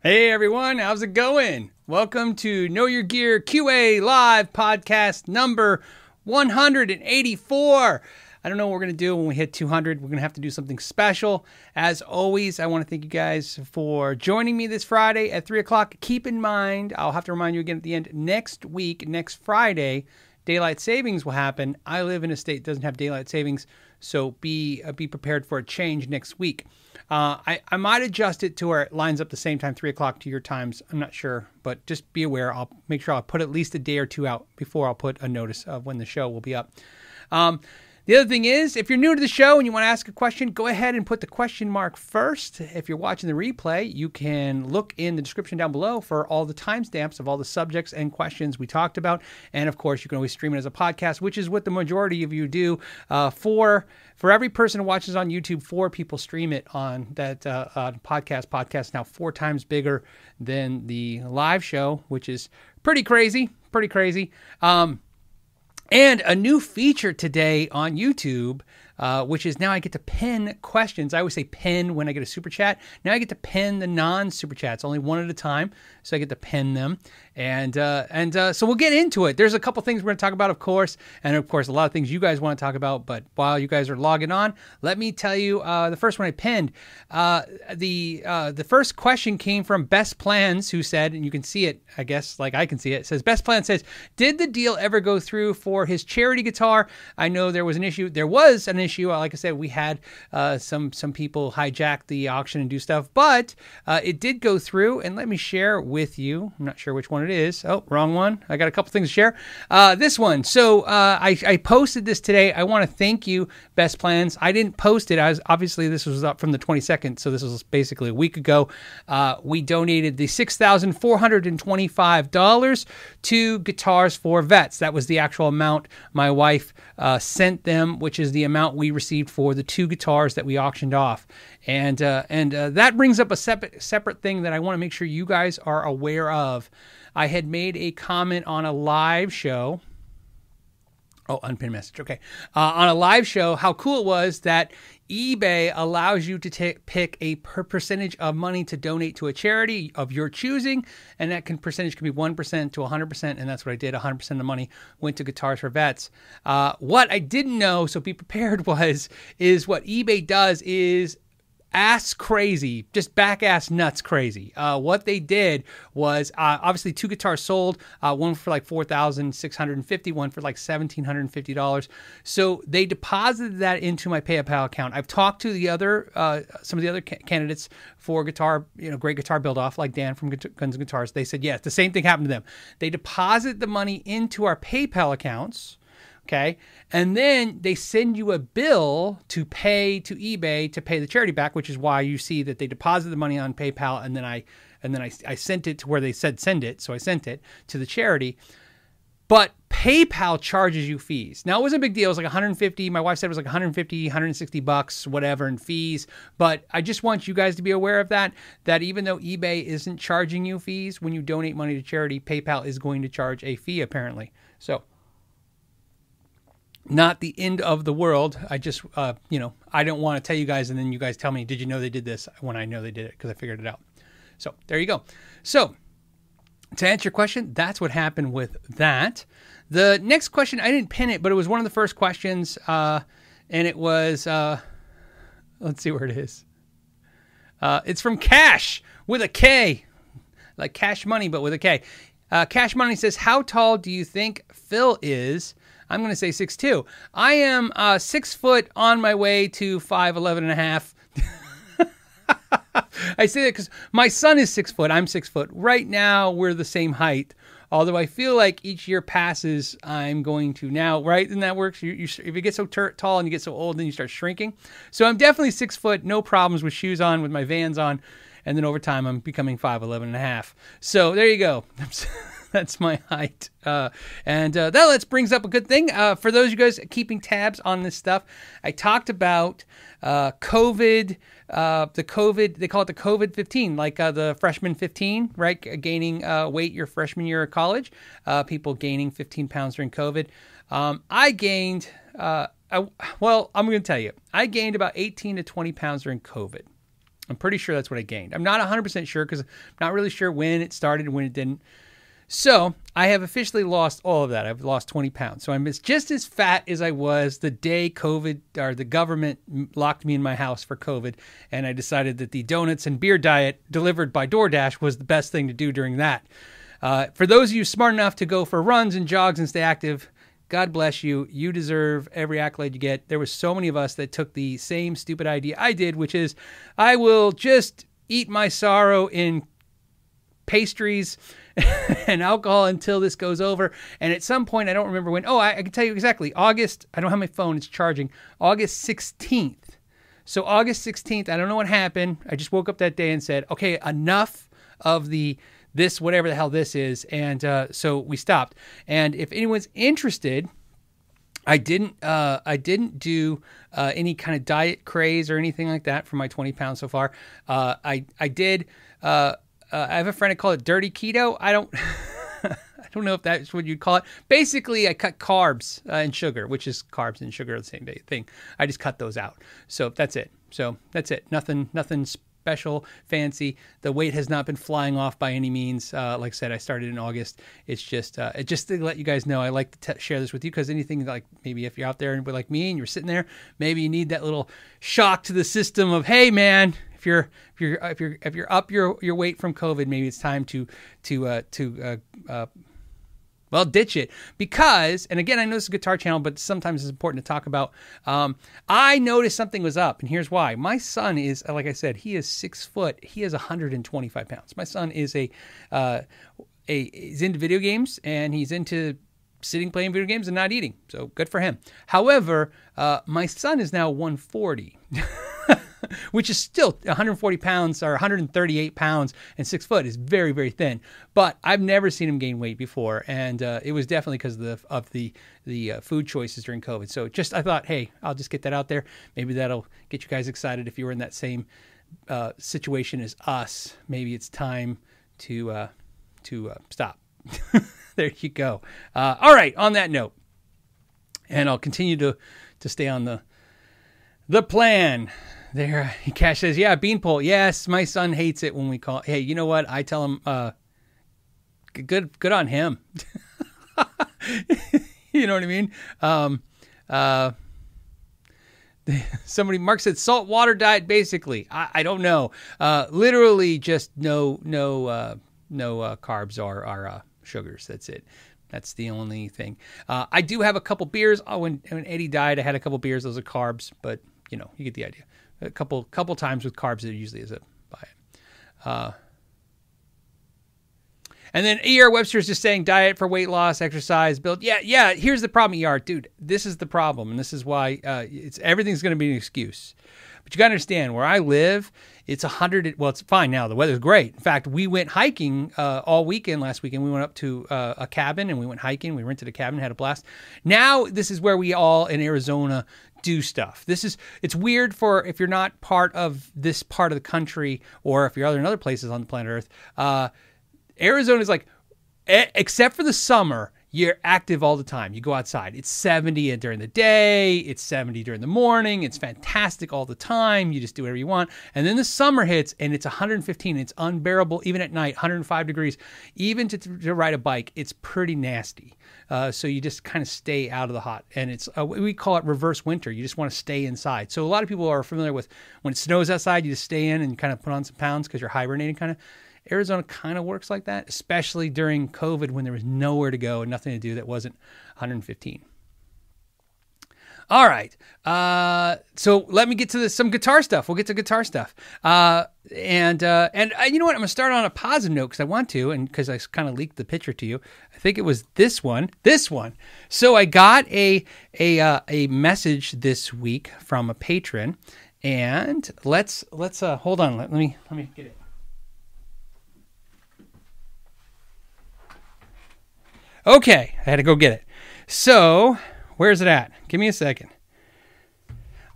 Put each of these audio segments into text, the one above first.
Hey everyone, how's it going? Welcome to Know Your Gear QA Live podcast number 184. I don't know what we're going to do when we hit 200. We're going to have to do something special. As always, I want to thank you guys for joining me this Friday at 3 o'clock. Keep in mind, I'll have to remind you again at the end, next week, next Friday, daylight savings will happen. I live in a state that doesn't have daylight savings, so be uh, be prepared for a change next week. Uh, I, I might adjust it to where it lines up the same time, three o'clock to your times. I'm not sure, but just be aware. I'll make sure I'll put at least a day or two out before I'll put a notice of when the show will be up. Um, the other thing is, if you're new to the show and you want to ask a question, go ahead and put the question mark first. If you're watching the replay, you can look in the description down below for all the timestamps of all the subjects and questions we talked about. And of course, you can always stream it as a podcast, which is what the majority of you do. Uh, for for every person who watches on YouTube, four people stream it on that uh, uh, podcast. Podcast now four times bigger than the live show, which is pretty crazy. Pretty crazy. Um, and a new feature today on YouTube, uh, which is now I get to pin questions. I always say pin when I get a super chat. Now I get to pin the non super chats, only one at a time. So I get to pin them. And uh, and uh, so we'll get into it. There's a couple things we're going to talk about, of course, and of course a lot of things you guys want to talk about. But while you guys are logging on, let me tell you uh, the first one I pinned. Uh, the uh, the first question came from Best Plans, who said, and you can see it, I guess, like I can see it. it says Best Plan says, did the deal ever go through for his charity guitar? I know there was an issue. There was an issue. Like I said, we had uh, some some people hijack the auction and do stuff, but it did go through. And let me share with you. I'm not sure which one it is. Oh, wrong one. I got a couple things to share. Uh, this one. So uh, I, I, posted this today. I want to thank you, Best Plans. I didn't post it. I was obviously this was up from the 22nd, so this was basically a week ago. Uh, we donated the six thousand four hundred and twenty-five dollars to Guitars for Vets. That was the actual amount my wife uh, sent them, which is the amount we received for the two guitars that we auctioned off. And uh, and uh, that brings up a separate separate thing that I want to make sure you guys are aware of. I had made a comment on a live show. Oh, unpinned message. Okay. Uh, on a live show, how cool it was that eBay allows you to take, pick a per percentage of money to donate to a charity of your choosing, and that can percentage can be one percent to hundred percent, and that's what I did. hundred percent of the money went to Guitars for Vets. Uh, what I didn't know, so be prepared, was is what eBay does is ass crazy, just back ass nuts crazy. Uh, what they did was uh, obviously two guitars sold, uh, one for like four thousand six hundred and fifty, one for like seventeen hundred and fifty dollars. So they deposited that into my PayPal account. I've talked to the other uh, some of the other ca- candidates for guitar, you know, great guitar build off like Dan from Guns and Guitars. They said yes, the same thing happened to them. They deposit the money into our PayPal accounts Okay. And then they send you a bill to pay to eBay to pay the charity back, which is why you see that they deposit the money on PayPal and then I and then I, I sent it to where they said send it. So I sent it to the charity. But PayPal charges you fees. Now it wasn't a big deal. It was like 150. My wife said it was like 150, 160 bucks, whatever, in fees. But I just want you guys to be aware of that. That even though eBay isn't charging you fees when you donate money to charity, PayPal is going to charge a fee apparently. So not the end of the world. I just, uh, you know, I don't want to tell you guys, and then you guys tell me, did you know they did this when I know they did it because I figured it out. So there you go. So to answer your question, that's what happened with that. The next question, I didn't pin it, but it was one of the first questions, uh, and it was, uh, let's see where it is. Uh, it's from Cash with a K, like Cash Money, but with a K. Uh, Cash Money says, How tall do you think Phil is? I'm going to say six two. I am uh, six foot on my way to five eleven and a half. I say that because my son is six foot. I'm six foot. Right now, we're the same height. Although I feel like each year passes, I'm going to now, right? And that works. You, you, if you get so ter- tall and you get so old, then you start shrinking. So I'm definitely six foot, no problems with shoes on, with my vans on. And then over time, I'm becoming 5'11 and a half. So there you go. that's my height. Uh, and uh, that let's brings up a good thing uh, for those of you guys keeping tabs on this stuff. I talked about uh, COVID, uh, the COVID. They call it the COVID fifteen, like uh, the freshman fifteen, right? Gaining weight your freshman year of college. people gaining fifteen pounds during COVID. Um, I gained. I, well, I'm going to tell you, I gained about 18 to 20 pounds during COVID. I'm pretty sure that's what I gained. I'm not 100% sure because I'm not really sure when it started and when it didn't. So I have officially lost all of that. I've lost 20 pounds. So I'm just as fat as I was the day COVID or the government locked me in my house for COVID. And I decided that the donuts and beer diet delivered by DoorDash was the best thing to do during that. Uh, for those of you smart enough to go for runs and jogs and stay active, God bless you. You deserve every accolade you get. There was so many of us that took the same stupid idea I did, which is I will just eat my sorrow in pastries and alcohol until this goes over. And at some point, I don't remember when. Oh, I, I, can tell you exactly. August. I don't have my phone. It's charging. August sixteenth. So August sixteenth. I don't know what happened. I just woke up that day and said, okay, enough of the this whatever the hell this is, and uh, so we stopped. And if anyone's interested. I didn't. Uh, I didn't do uh, any kind of diet craze or anything like that for my 20 pounds so far. Uh, I I did uh, I have a friend that called it dirty keto. I don't. I don't know if that's what you'd call it. Basically, I cut carbs uh, and sugar, which is carbs and sugar are the same thing. I just cut those out. So that's it. So that's it. Nothing, nothing special, fancy. The weight has not been flying off by any means. Uh, like I said, I started in August. It's just, uh, just to let you guys know, I like to t- share this with you because anything like maybe if you're out there and like me and you're sitting there, maybe you need that little shock to the system of, hey man, if you're if you're if you're if you're up your your weight from COVID, maybe it's time to to uh, to uh, uh, well, ditch it because, and again, I know it's a guitar channel, but sometimes it's important to talk about. Um, I noticed something was up, and here's why. My son is, like I said, he is six foot. He is 125 pounds. My son is a, uh, a he's into video games, and he's into sitting playing video games and not eating. So good for him. However, uh, my son is now 140. which is still 140 pounds or 138 pounds and six foot is very very thin. But I've never seen him gain weight before, and uh, it was definitely because of the of the the uh, food choices during COVID. So just I thought, hey, I'll just get that out there. Maybe that'll get you guys excited if you were in that same uh, situation as us. Maybe it's time to uh, to uh, stop. there you go. Uh, all right. On that note, and I'll continue to to stay on the the plan there, Cash says, "Yeah, beanpole. Yes, my son hates it when we call. Hey, you know what? I tell him, uh, good, good on him. you know what I mean? Um, uh, somebody Mark said salt water diet. Basically, I, I don't know. Uh, literally, just no, no, uh, no uh, carbs or, or uh, sugars. That's it. That's the only thing. Uh, I do have a couple beers. Oh, when, when Eddie died, I had a couple beers. Those are carbs, but you know, you get the idea a couple couple times with carbs. It usually is a it. Uh, and then ER Webster is just saying diet for weight loss, exercise, build. Yeah, yeah. Here's the problem, ER, dude. This is the problem, and this is why uh, it's everything's going to be an excuse. But you got to understand where I live. It's a hundred. Well, it's fine now. The weather's great. In fact, we went hiking uh, all weekend last weekend. We went up to uh, a cabin and we went hiking. We rented a cabin, had a blast. Now this is where we all in Arizona do stuff. This is it's weird for if you're not part of this part of the country or if you're other in other places on the planet Earth. Uh, Arizona is like, except for the summer, you're active all the time. You go outside. It's 70 during the day, it's 70 during the morning. It's fantastic all the time. You just do whatever you want. And then the summer hits and it's 115. It's unbearable even at night, 105 degrees. Even to, to ride a bike, it's pretty nasty. Uh, so you just kind of stay out of the hot. And it's uh, we call it reverse winter. You just want to stay inside. So a lot of people are familiar with when it snows outside, you just stay in and kind of put on some pounds because you're hibernating kind of. Arizona kind of works like that, especially during COVID when there was nowhere to go and nothing to do that wasn't 115. All right. Uh, so let me get to some guitar stuff. We'll get to guitar stuff. Uh, and uh, and you know what? I'm gonna start on a positive note because I want to, and because I kind of leaked the picture to you. I think it was this one. This one. So I got a a uh, a message this week from a patron, and let's let's uh, hold on. Let, let me let me get it. Okay, I had to go get it. So, where's it at? Give me a second.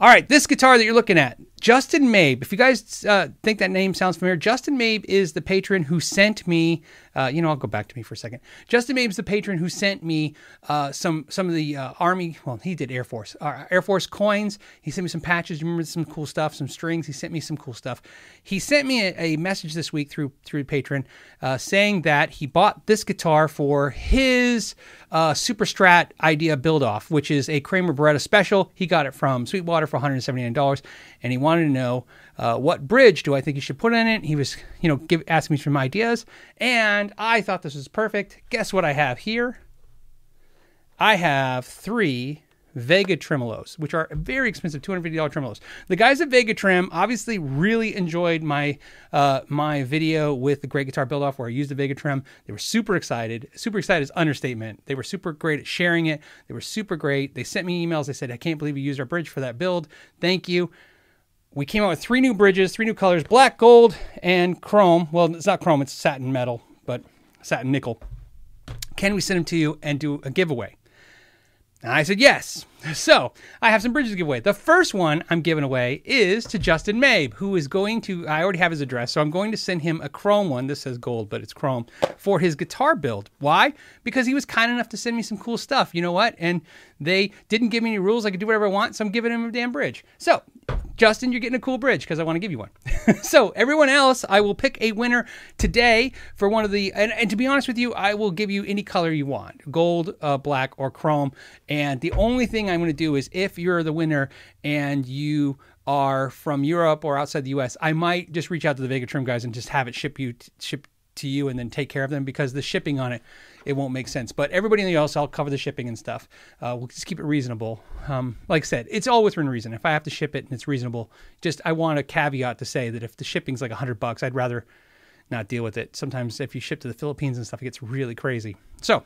All right, this guitar that you're looking at, Justin Mabe. If you guys uh, think that name sounds familiar, Justin Mabe is the patron who sent me Uh, you know, I'll go back to me for a second. Justin Mabe's the patron who sent me uh, some some of the uh, Army. Well, he did Air Force uh, Air Force coins. He sent me some patches. You remember some cool stuff, some strings. He sent me some cool stuff. He sent me a, a message this week through through Patreon uh, saying that he bought this guitar for his uh, Super Strat idea build off, which is a Kramer Baretta special. He got it from Sweetwater for $179, and he wanted to know what bridge do I think he should put in it. He was, you know, give, asking me some ideas, and I thought this was perfect. Guess what I have here? I have three Vega tremolos, which are very expensive, $250 tremolos. The guys at Vega Trem obviously really enjoyed my uh, my video with the Great Guitar Build Off where I used the Vega Trem. They were super excited. Super excited is understatement. They were super great at sharing it. They were super great. They sent me emails. They said, I can't believe you used our bridge for that build. Thank you. We came out with three new bridges, three new colors black, gold, and chrome. Well, it's not chrome, it's satin metal, but satin nickel. Can we send them to you and do a giveaway? And I said yes. So I have some bridges to give away. The first one I'm giving away is to Justin Mabe, who is going to, I already have his address, so I'm going to send him a chrome one. This says gold, but it's chrome for his guitar build. Why? Because he was kind enough to send me some cool stuff. You know what? And they didn't give me any rules. I could do whatever I want, so I'm giving him a damn bridge. So Justin, you're getting a cool bridge because I want to give you one. so everyone else, I will pick a winner today for one of the. And, and, to be honest with you, I will give you any color you want: gold, uh, black, or chrome. And the only thing I'm going to do is if you're the winner and you are from Europe or outside the U.S., I might just reach out to the Vega Trem guys and just have it ship you ship to you and then take care of them because the shipping on it it won't make sense. But everybody else, I'll cover the shipping and stuff. Uh, we'll just keep it reasonable. Um, like I said, it's all within reason. If I have to ship it and it's reasonable, just I want a caveat to say that if the shipping's like hundred bucks, I'd rather not deal with it. Sometimes if you ship to the Philippines and stuff, it gets really crazy. So,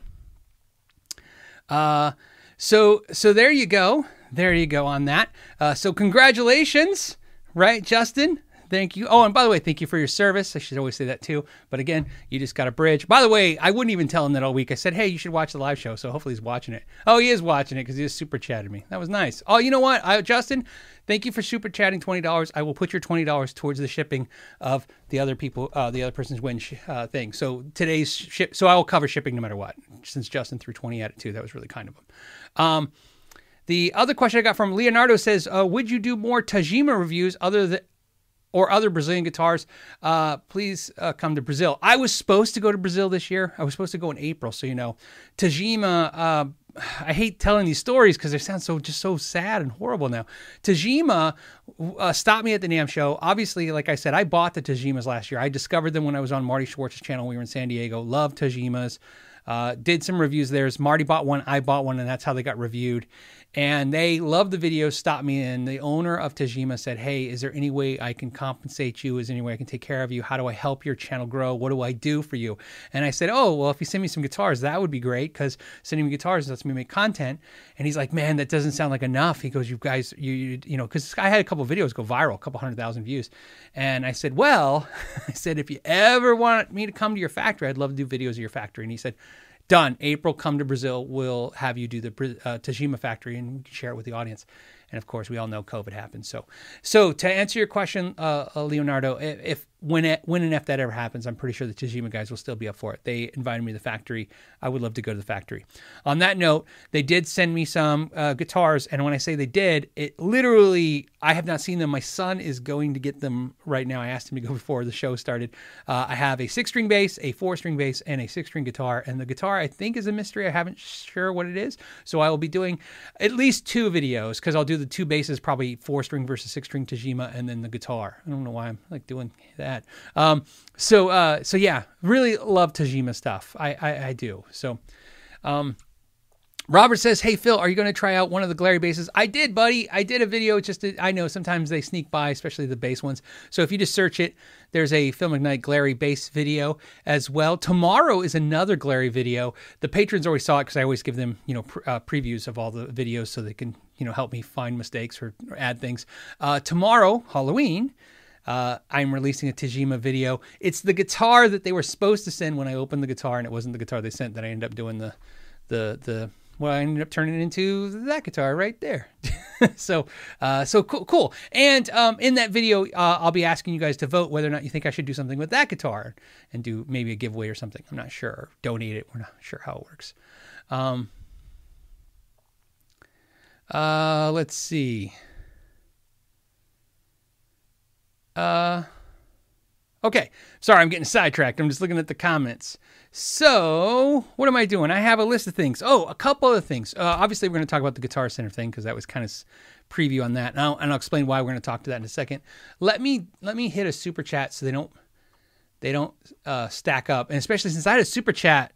uh, so so there you go. There you go on that. Uh, so congratulations, right, Justin? Thank you. Oh, and by the way, thank you for your service. I should always say that too. But again, you just got a bridge. By the way, I wouldn't even tell him that all week. I said, hey, you should watch the live show. So hopefully he's watching it. Oh, he is watching it because he just super chatted me. That was nice. Oh, you know what? I, Justin, thank you for super chatting $20. I will put your $20 towards the shipping of the other people, uh, the other person's win sh- uh, thing. So today's ship. So I will cover shipping no matter what, since Justin threw 20 at it too. That was really kind of him. Um, the other question I got from Leonardo says, uh, "Would you do more Tagima reviews other than or other Brazilian guitars, uh, please uh, come to Brazil. I was supposed to go to Brazil this year. I was supposed to go in April, so you know, Tagima. Uh, I hate telling these stories because they sound so just so sad and horrible now. Tagima uh, stopped me at the NAMM show. Obviously, like I said, I bought the Tagimas last year. I discovered them when I was on Marty Schwartz's channel. We were in San Diego. Love Tagimas. Uh, did some reviews there. Marty bought one, I bought one, and that's how they got reviewed and they loved the video, stopped me in. The owner of Tagima said, Hey, is there any way I can compensate you? Is there any way I can take care of you? How do I help your channel grow? What do I do for you? And I said, Oh, well, if you send me some guitars, that would be great because sending me guitars lets me make content. And he's like, Man, that doesn't sound like enough. He goes, You guys, you, you, you know, because I had a couple videos go viral, a couple hundred thousand views. And I said, Well, I said, if you ever want me to come to your factory, I'd love to do videos of your factory. And he said, done. April, come to Brazil. We'll have you do the uh, Tagima factory and we can share it with the audience. And of course, we all know COVID happened. So, so to answer your question, uh, uh Leonardo, if when it, when and if that ever happens, I'm pretty sure the Tagima guys will still be up for it. They invited me to the factory. I would love to go to the factory. On that note, they did send me some uh, guitars, and when I say they did, it literally I have not seen them. My son is going to get them right now. I asked him to go before the show started. Uh, I have a six string bass, a four string bass, and a six string guitar. And the guitar I think is a mystery. I haven't sure what it is, so I will be doing at least two videos because I'll do the two basses, probably four string versus six string Tagima, and then the guitar. I don't know why I'm like doing that that. Um, so uh, so yeah, really love Tagima stuff. I I, I do. So. Um, Robert says, "Hey Phil, are you going to try out one of the Glarry bases?" I did, buddy. I did a video. Just to, I know sometimes they sneak by, especially the bass ones. So if you just search it, there's a Phil McKnight Glarry bass video as well. Tomorrow is another Glarry video. The patrons always saw it because I always give them, you know, uh, previews of all the videos so they can, you know, help me find mistakes or, or add things. Uh, tomorrow, Halloween uh, I'm releasing a Tagima video. It's the guitar that they were supposed to send when I opened the guitar, and it wasn't the guitar they sent that I ended up doing the the the well, I ended up turning it into that guitar right there. so, uh, so cool, cool. And um, in that video, uh, I'll be asking you guys to vote whether or not you think I should do something with that guitar and do maybe a giveaway or something. I'm not sure. Or donate it. We're not sure how it works. Um, uh, let's see. Uh, okay. Sorry, I'm getting sidetracked. I'm just looking at the comments. So, what am I doing? I have a list of things. Oh, a couple of things. Uh, obviously, we're going to talk about the Guitar Center thing because that was kind of preview on that, and I'll, and I'll explain why we're going to talk to that in a second. Let me let me hit a super chat so they don't they don't uh, stack up, and especially since I had a super chat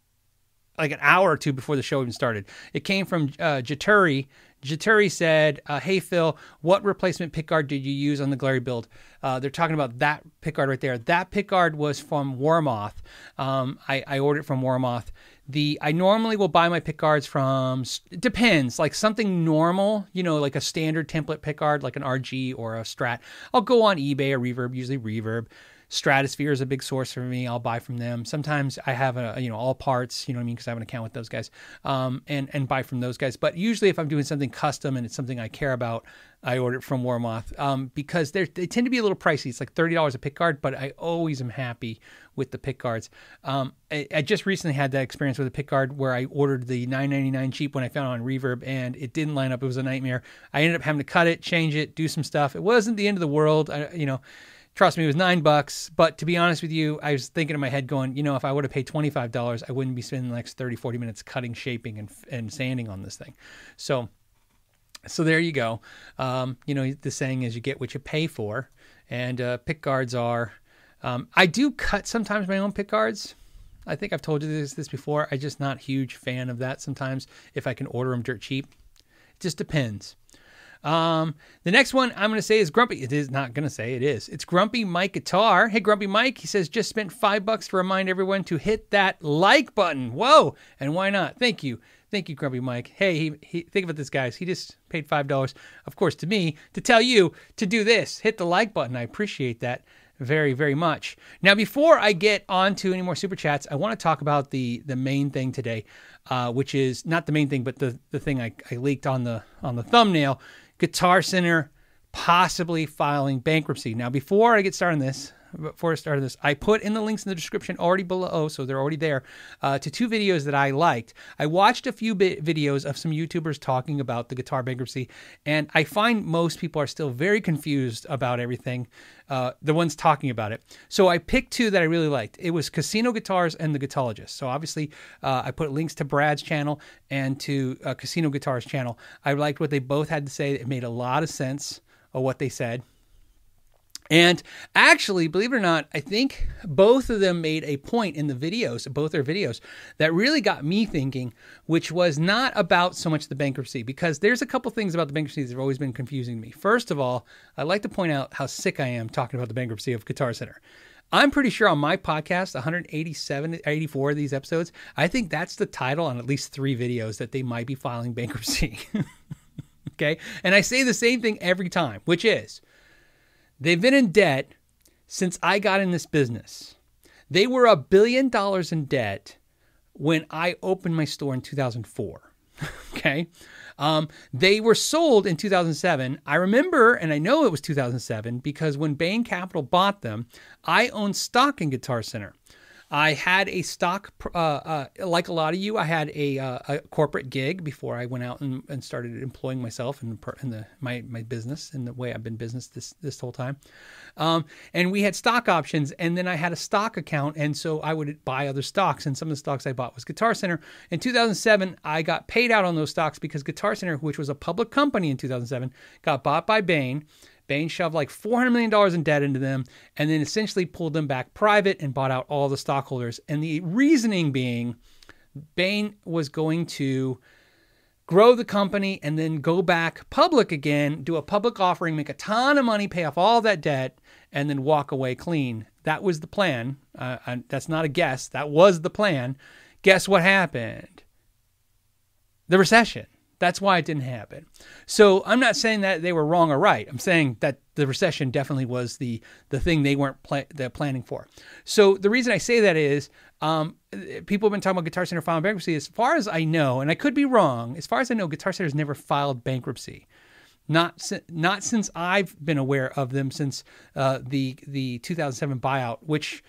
like an hour or two before the show even started. It came from uh, Jaturi Jaturi said, uh, "Hey Phil, what replacement pickguard did you use on the Glarry build?" Uh, they're talking about that pickguard right there. That pickguard was from Warmoth. Um, I, I, ordered it from Warmoth. The I normally will buy my pickguards from. It depends, like something normal, you know, like a standard template pickguard, like an RG or a Strat. I'll go on eBay or Reverb, usually Reverb. Stratosphere is a big source for me. I'll buy from them. Sometimes I have a you know Allparts, you know what I mean, because I have an account with those guys, um, and and buy from those guys. But usually, if I'm doing something custom and it's something I care about, I order it from Warmoth um, because they they tend to be a little pricey. It's like thirty dollars a pick guard, but I always am happy with the pick guards. Um, I, I, just recently had that experience with a pick guard where I ordered the nine ninety nine cheap when I found on Reverb and it didn't line up. It was a nightmare. I ended up having to cut it, change it, do some stuff. It wasn't the end of the world. I, you know Trust me, it was nine bucks. But to be honest with you, I was thinking in my head going, you know, if I would have paid $25, I wouldn't be spending the next 30, 40 minutes cutting, shaping, and, and sanding on this thing. So, so there you go. Um, you know, the saying is you get what you pay for. And uh, pick guards are, um, I do cut sometimes my own pick guards. I think I've told you this, this before. I'm just not huge fan of that sometimes if I can order them dirt cheap. It just depends. Um, the next one I'm going to say is Grumpy. It is not going to say it is. It's Grumpy Mike Guitar. Hey, Grumpy Mike. He says just spent five bucks to remind everyone to hit that like button. Whoa! And why not? Thank you. Thank you, Grumpy Mike. Hey, he, he, think about this, guys. He just paid five dollars, of course, to me to tell you to do this. Hit the like button. I appreciate that very, very much. Now, before I get on to any more super chats, I want to talk about the the main thing today, uh, which is not the main thing, but the the thing I, I leaked on the on the thumbnail, Guitar Center possibly filing bankruptcy. Now, before I get started on this, before I started this, I put in the links in the description already below, so they're already there, uh, to two videos that I liked. I watched a few videos of some YouTubers talking about the guitar bankruptcy, and I find most people are still very confused about everything uh, the ones talking about it. So I picked two that I really liked. It was Casino Guitars and The Guitologist. So obviously, uh, I put links to Brad's channel and to uh, Casino Guitars channel. I liked what they both had to say. It made a lot of sense of what they said. And actually, believe it or not, I think both of them made a point in the videos, both their videos, that really got me thinking, which was not about so much the bankruptcy, because there's a couple things about the bankruptcy that have always been confusing me. First of all, I'd like to point out how sick I am talking about the bankruptcy of Guitar Center. I'm pretty sure on my podcast, 187, 84 of these episodes, I think that's the title on at least three videos that they might be filing bankruptcy. okay. And I say the same thing every time, which is They've been in debt since I got in this business. They were a billion dollars in debt when I opened my store in 2004. okay. Um, they were sold in 2007. I remember, and I know it was 2007 because when Bain Capital bought them, I owned stock in Guitar Center. I had a stock, uh, uh, like a lot of you, I had a, uh, a corporate gig before I went out and, and started employing myself in, in the my, my business in the way I've been business this this whole time. Um, and we had stock options, and then I had a stock account, and so I would buy other stocks. And some of the stocks I bought was Guitar Center. In 2007, I got paid out on those stocks because Guitar Center, which was a public company in 2007, got bought by Bain. Bain shoved like $400 million in debt into them and then essentially pulled them back private and bought out all the stockholders. And the reasoning being Bain was going to grow the company and then go back public again, do a public offering, make a ton of money, pay off all that debt, and then walk away clean. That was the plan. Uh, that's not a guess. That was the plan. Guess what happened? The recession That's why it didn't happen. So I'm not saying that they were wrong or right. I'm saying that the recession definitely was the the thing they weren't pla- planning for. So the reason I say that is um, people have been talking about Guitar Center filing bankruptcy. As far as I know, and I could be wrong, as far as I know, Guitar Center has never filed bankruptcy. Not not since I've been aware of them since uh, the the 2007 buyout. Which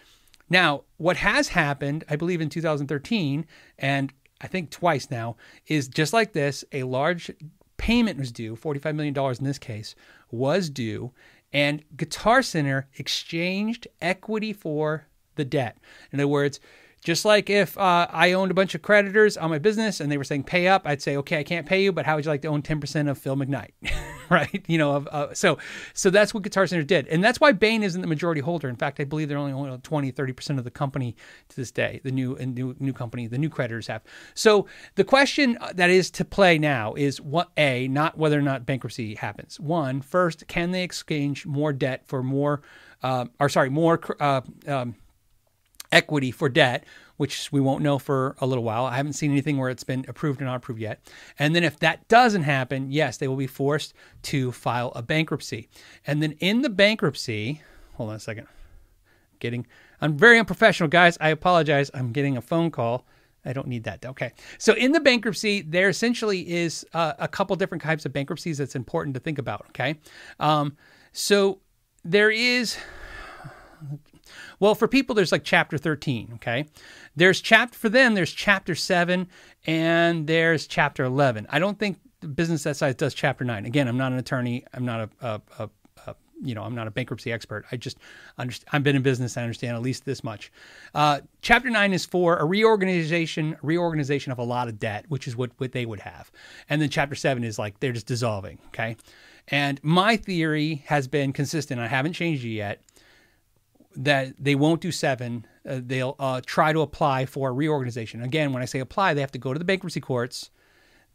now what has happened, I believe in 2013, and I think twice now, is just like this. A large payment was due, $45 million in this case, was due, and Guitar Center exchanged equity for the debt. In other words, just like if uh, I owned a bunch of creditors on my business and they were saying pay up, I'd say, okay, I can't pay you, but how would you like to own 10% of Phil McKnight? right? You know, uh, so so that's what Guitar Center did. And that's why Bain isn't the majority holder. In fact, I believe they're only only 20, 30% of the company to this day, the new new new company, the new creditors have. So the question that is to play now is what A, not whether or not bankruptcy happens. One, first, can they exchange more debt for more, uh, or sorry, more uh, um, equity for debt, which we won't know for a little while. I haven't seen anything where it's been approved or not approved yet. And then if that doesn't happen, yes, they will be forced to file a bankruptcy. And then in the bankruptcy, hold on a second. Getting I'm very unprofessional, guys. I apologize. I'm getting a phone call. I don't need that. Okay. So in the bankruptcy, there essentially is uh, a couple different types of bankruptcies that's important to think about. Okay. Um, so there is well, for people, there's like chapter 13, okay? There's chapter, for them, there's chapter 7 and there's chapter 11. I don't think business that size does chapter 9. Again, I'm not an attorney. I'm not a, a, a, a you know, I'm not a bankruptcy expert. I just understand. I've been in business. I understand at least this much. Uh, chapter nine is for a reorganization, reorganization of a lot of debt, which is what what they would have. And then chapter seven is like they're just dissolving. Okay. And my theory has been consistent. I haven't changed it yet that they won't do seven. Uh, they'll uh, try to apply for reorganization. Again, when I say apply, they have to go to the bankruptcy courts.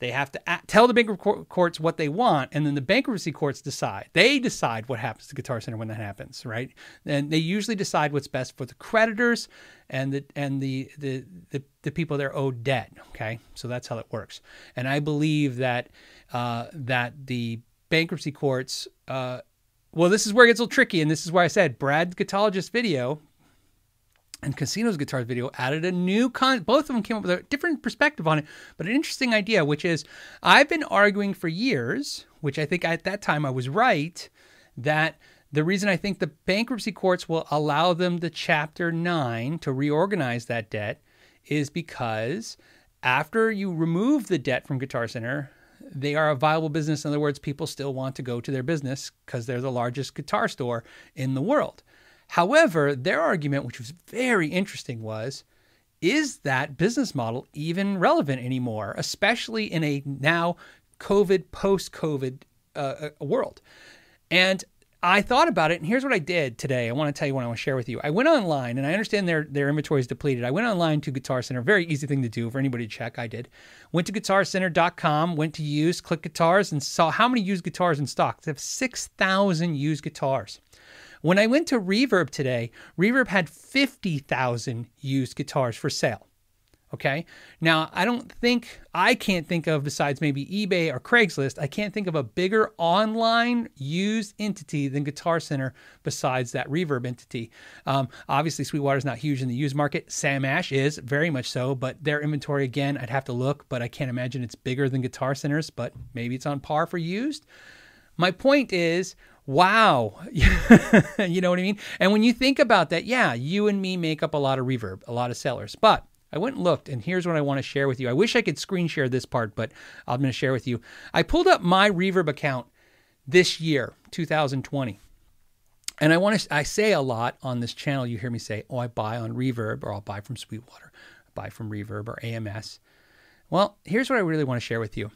They have to tell the bankruptcy courts what they want, and then the bankruptcy courts decide. They decide what happens to Guitar Center when that happens, right? And they usually decide what's best for the creditors and the and the the the, the people they're owed debt. Okay, so that's how it works. And I believe that uh, that the bankruptcy courts uh, well, this is where it gets a little tricky, and this is where I said Brad Guitologist video and Casino's guitars video added a new con. Both of them came up with a different perspective on it, but an interesting idea, which is I've been arguing for years, which I think at that time I was right, that the reason I think the bankruptcy courts will allow them the Chapter 9 to reorganize that debt is because after you remove the debt from Guitar Center, they are a viable business. In other words, people still want to go to their business because they're the largest guitar store in the world. However, their argument, which was very interesting, was is that business model even relevant anymore, especially in a now COVID, post COVID uh, uh, world? And I thought about it, and here's what I did today. I want to tell you what I want to share with you. I went online, and I understand their their inventory is depleted. I went online to Guitar Center, very easy thing to do for anybody to check. I did. Went to GuitarCenter.com, went to used, click guitars, and saw how many used guitars in stock. They have six thousand used guitars. When I went to Reverb today, Reverb had fifty thousand used guitars for sale. Okay. Now, I don't think, I can't think of, besides maybe eBay or Craigslist, I can't think of a bigger online used entity than Guitar Center besides that Reverb entity. Um, obviously, Sweetwater's not huge in the used market. Sam Ash is very much so, but their inventory, again, I'd have to look, but I can't imagine it's bigger than Guitar Center's, but maybe it's on par for used. My point is, wow. you know what I mean? And when you think about that, yeah, you and me make up a lot of reverb, a lot of sellers. But I went and looked, and here's what I want to share with you. I wish I could screen share this part, but I'm going to share with you. I pulled up my Reverb account this year, 2020. And I want to I say a lot on this channel. You hear me say, "Oh, I buy on Reverb or I'll buy from Sweetwater, I buy from Reverb or AMS." Well, here's what I really want to share with you.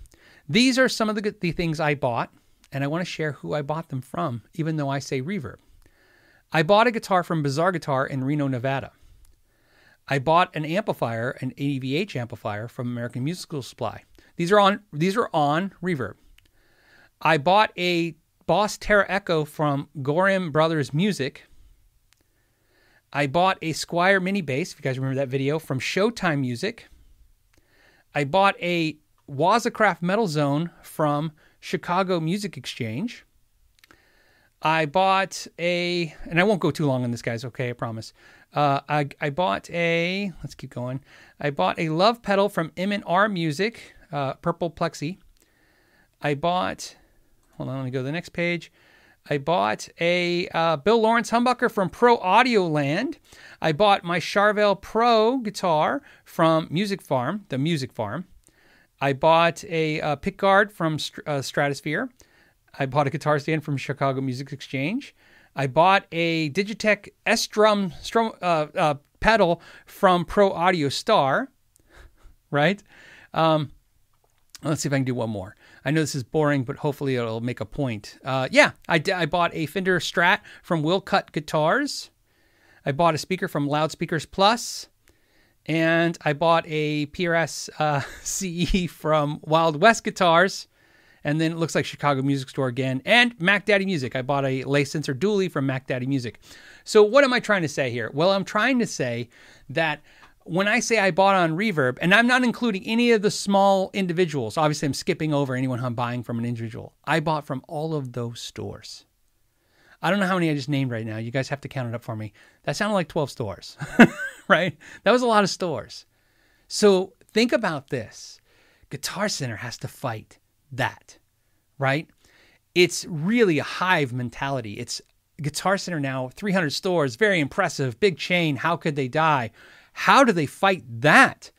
These are some of the the things I bought, and I want to share who I bought them from, even though I say Reverb. I bought a guitar from Bizarre Guitar in Reno, Nevada. I bought an amplifier, an AVH amplifier from American Musical Supply. These are on these are on Reverb. I bought a Boss Tera Echo from Gorham Brothers Music. I bought a Squier mini bass, if you guys remember that video, from Showtime Music. I bought a Waza Craft Metal Zone from Chicago Music Exchange. I bought a, and I won't go too long on this, guys. Okay, I promise. Uh, I, I bought a, let's keep going. I bought a Lovepedal from M&R Music, uh, purple plexi. I bought, hold on, let me go to the next page. I bought a uh, Bill Lawrence humbucker from Pro Audio Land. I bought my Charvel Pro guitar from Music Farm, the Music Farm. I bought a uh, pickguard from uh, Stratosphere. I bought a guitar stand from Chicago Music Exchange. I bought a Digitech S drum strum, uh, uh, pedal from Pro Audio Star. Right? Um, let's see if I can do one more. I know this is boring, but hopefully it'll make a point. Uh, yeah, I, d- I bought a Fender Strat from Willcutt Guitars. I bought a speaker from Loudspeakers Plus. And I bought a PRS uh, CE from Wild West Guitars. And then it looks like Chicago Music Store again. And Mac Daddy Music. I bought a Lace Sensor Dually from Mac Daddy Music. So, what am I trying to say here? Well, I'm trying to say that when I say I bought on Reverb, and I'm not including any of the small individuals, obviously I'm skipping over anyone who I'm buying from an individual. I bought from all of those stores. I don't know how many I just named right now. You guys have to count it up for me. That sounded like 12 stores, right? That was a lot of stores. So think about this Guitar Center has to fight that, right? It's really a hive mentality. It's Guitar Center now, 300 stores, very impressive, big chain. How could they die? How do they fight that?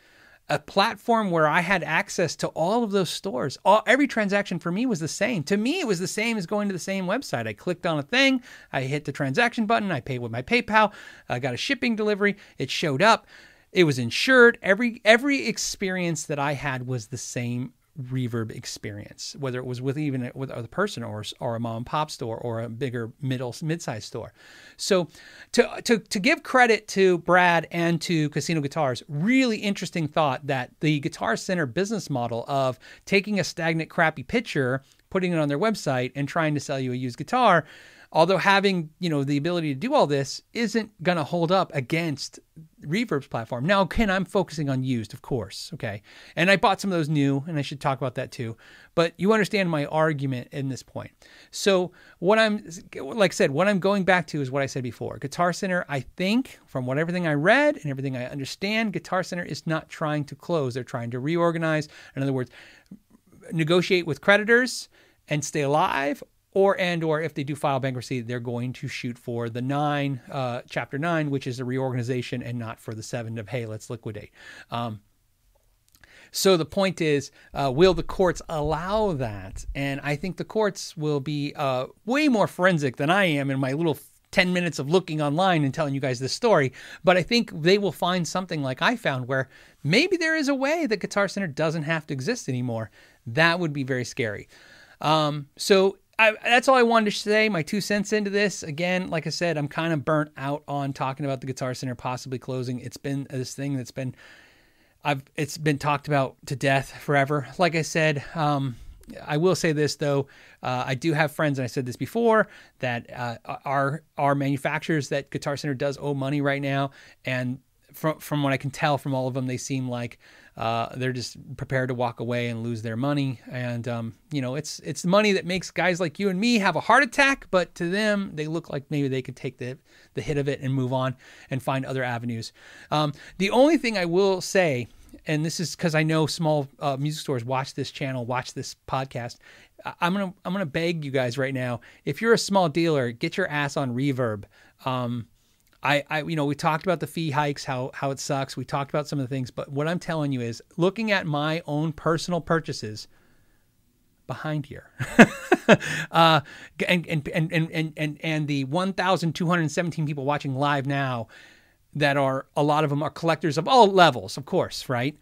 A platform where I had access to all of those stores. All, every transaction for me was the same. To me, it was the same as going to the same website. I clicked on a thing, I hit the transaction button, I paid with my PayPal, I got a shipping delivery, it showed up, it was insured. Every every experience that I had was the same reverb experience, whether it was with even with other person or or a mom and pop store or a bigger middle mid-sized store. So to to to give credit to Brad and to Casino Guitars, really interesting thought that the Guitar Center business model of taking a stagnant crappy picture, putting it on their website and trying to sell you a used guitar although having you know the ability to do all this isn't going to hold up against reverb's platform. Now Ken, i'm focusing on used of course okay? And i bought some of those new and i should talk about that too. But you understand my argument in this point. So what i'm like i said what i'm going back to is what i said before. Guitar center i think from what everything i read and everything i understand guitar center is not trying to close. They're trying to reorganize. In other words negotiate with creditors and stay alive or and or if they do file bankruptcy, they're going to shoot for the nine, uh, chapter nine, which is a reorganization, and not for the seven of hey, let's liquidate. Um, so the point is, uh, will the courts allow that? And I think the courts will be uh, way more forensic than I am in my little 10 minutes of looking online and telling you guys this story. But I think they will find something like I found where maybe there is a way that Guitar Center doesn't have to exist anymore. That would be very scary. Um, so I, that's all I wanted to say. My two cents into this. Again, like I said, I'm kind of burnt out on talking about the Guitar Center possibly closing. It's been this thing that's been, I've it's been talked about to death forever. Like I said, um, I will say this though, uh, I do have friends, and I said this before, that uh, are are manufacturers that Guitar Center does owe money right now, and from from what I can tell from all of them, they seem like uh, they're just prepared to walk away and lose their money. And um, you know, it's it's money that makes guys like you and me have a heart attack, but to them, they look like maybe they could take the the hit of it and move on and find other avenues. Um, the only thing I will say. And this is because I know small uh, music stores watch this channel, watch this podcast. I'm gonna I'm gonna beg you guys right now. If you're a small dealer, get your ass on Reverb. Um, I, I, you know, we talked about the fee hikes, how how it sucks. We talked about some of the things, but what I'm telling you is, looking at my own personal purchases behind here, uh, and, and, and and and and the 1,217 people watching live now, that are a lot of them are collectors of all levels, of course, right?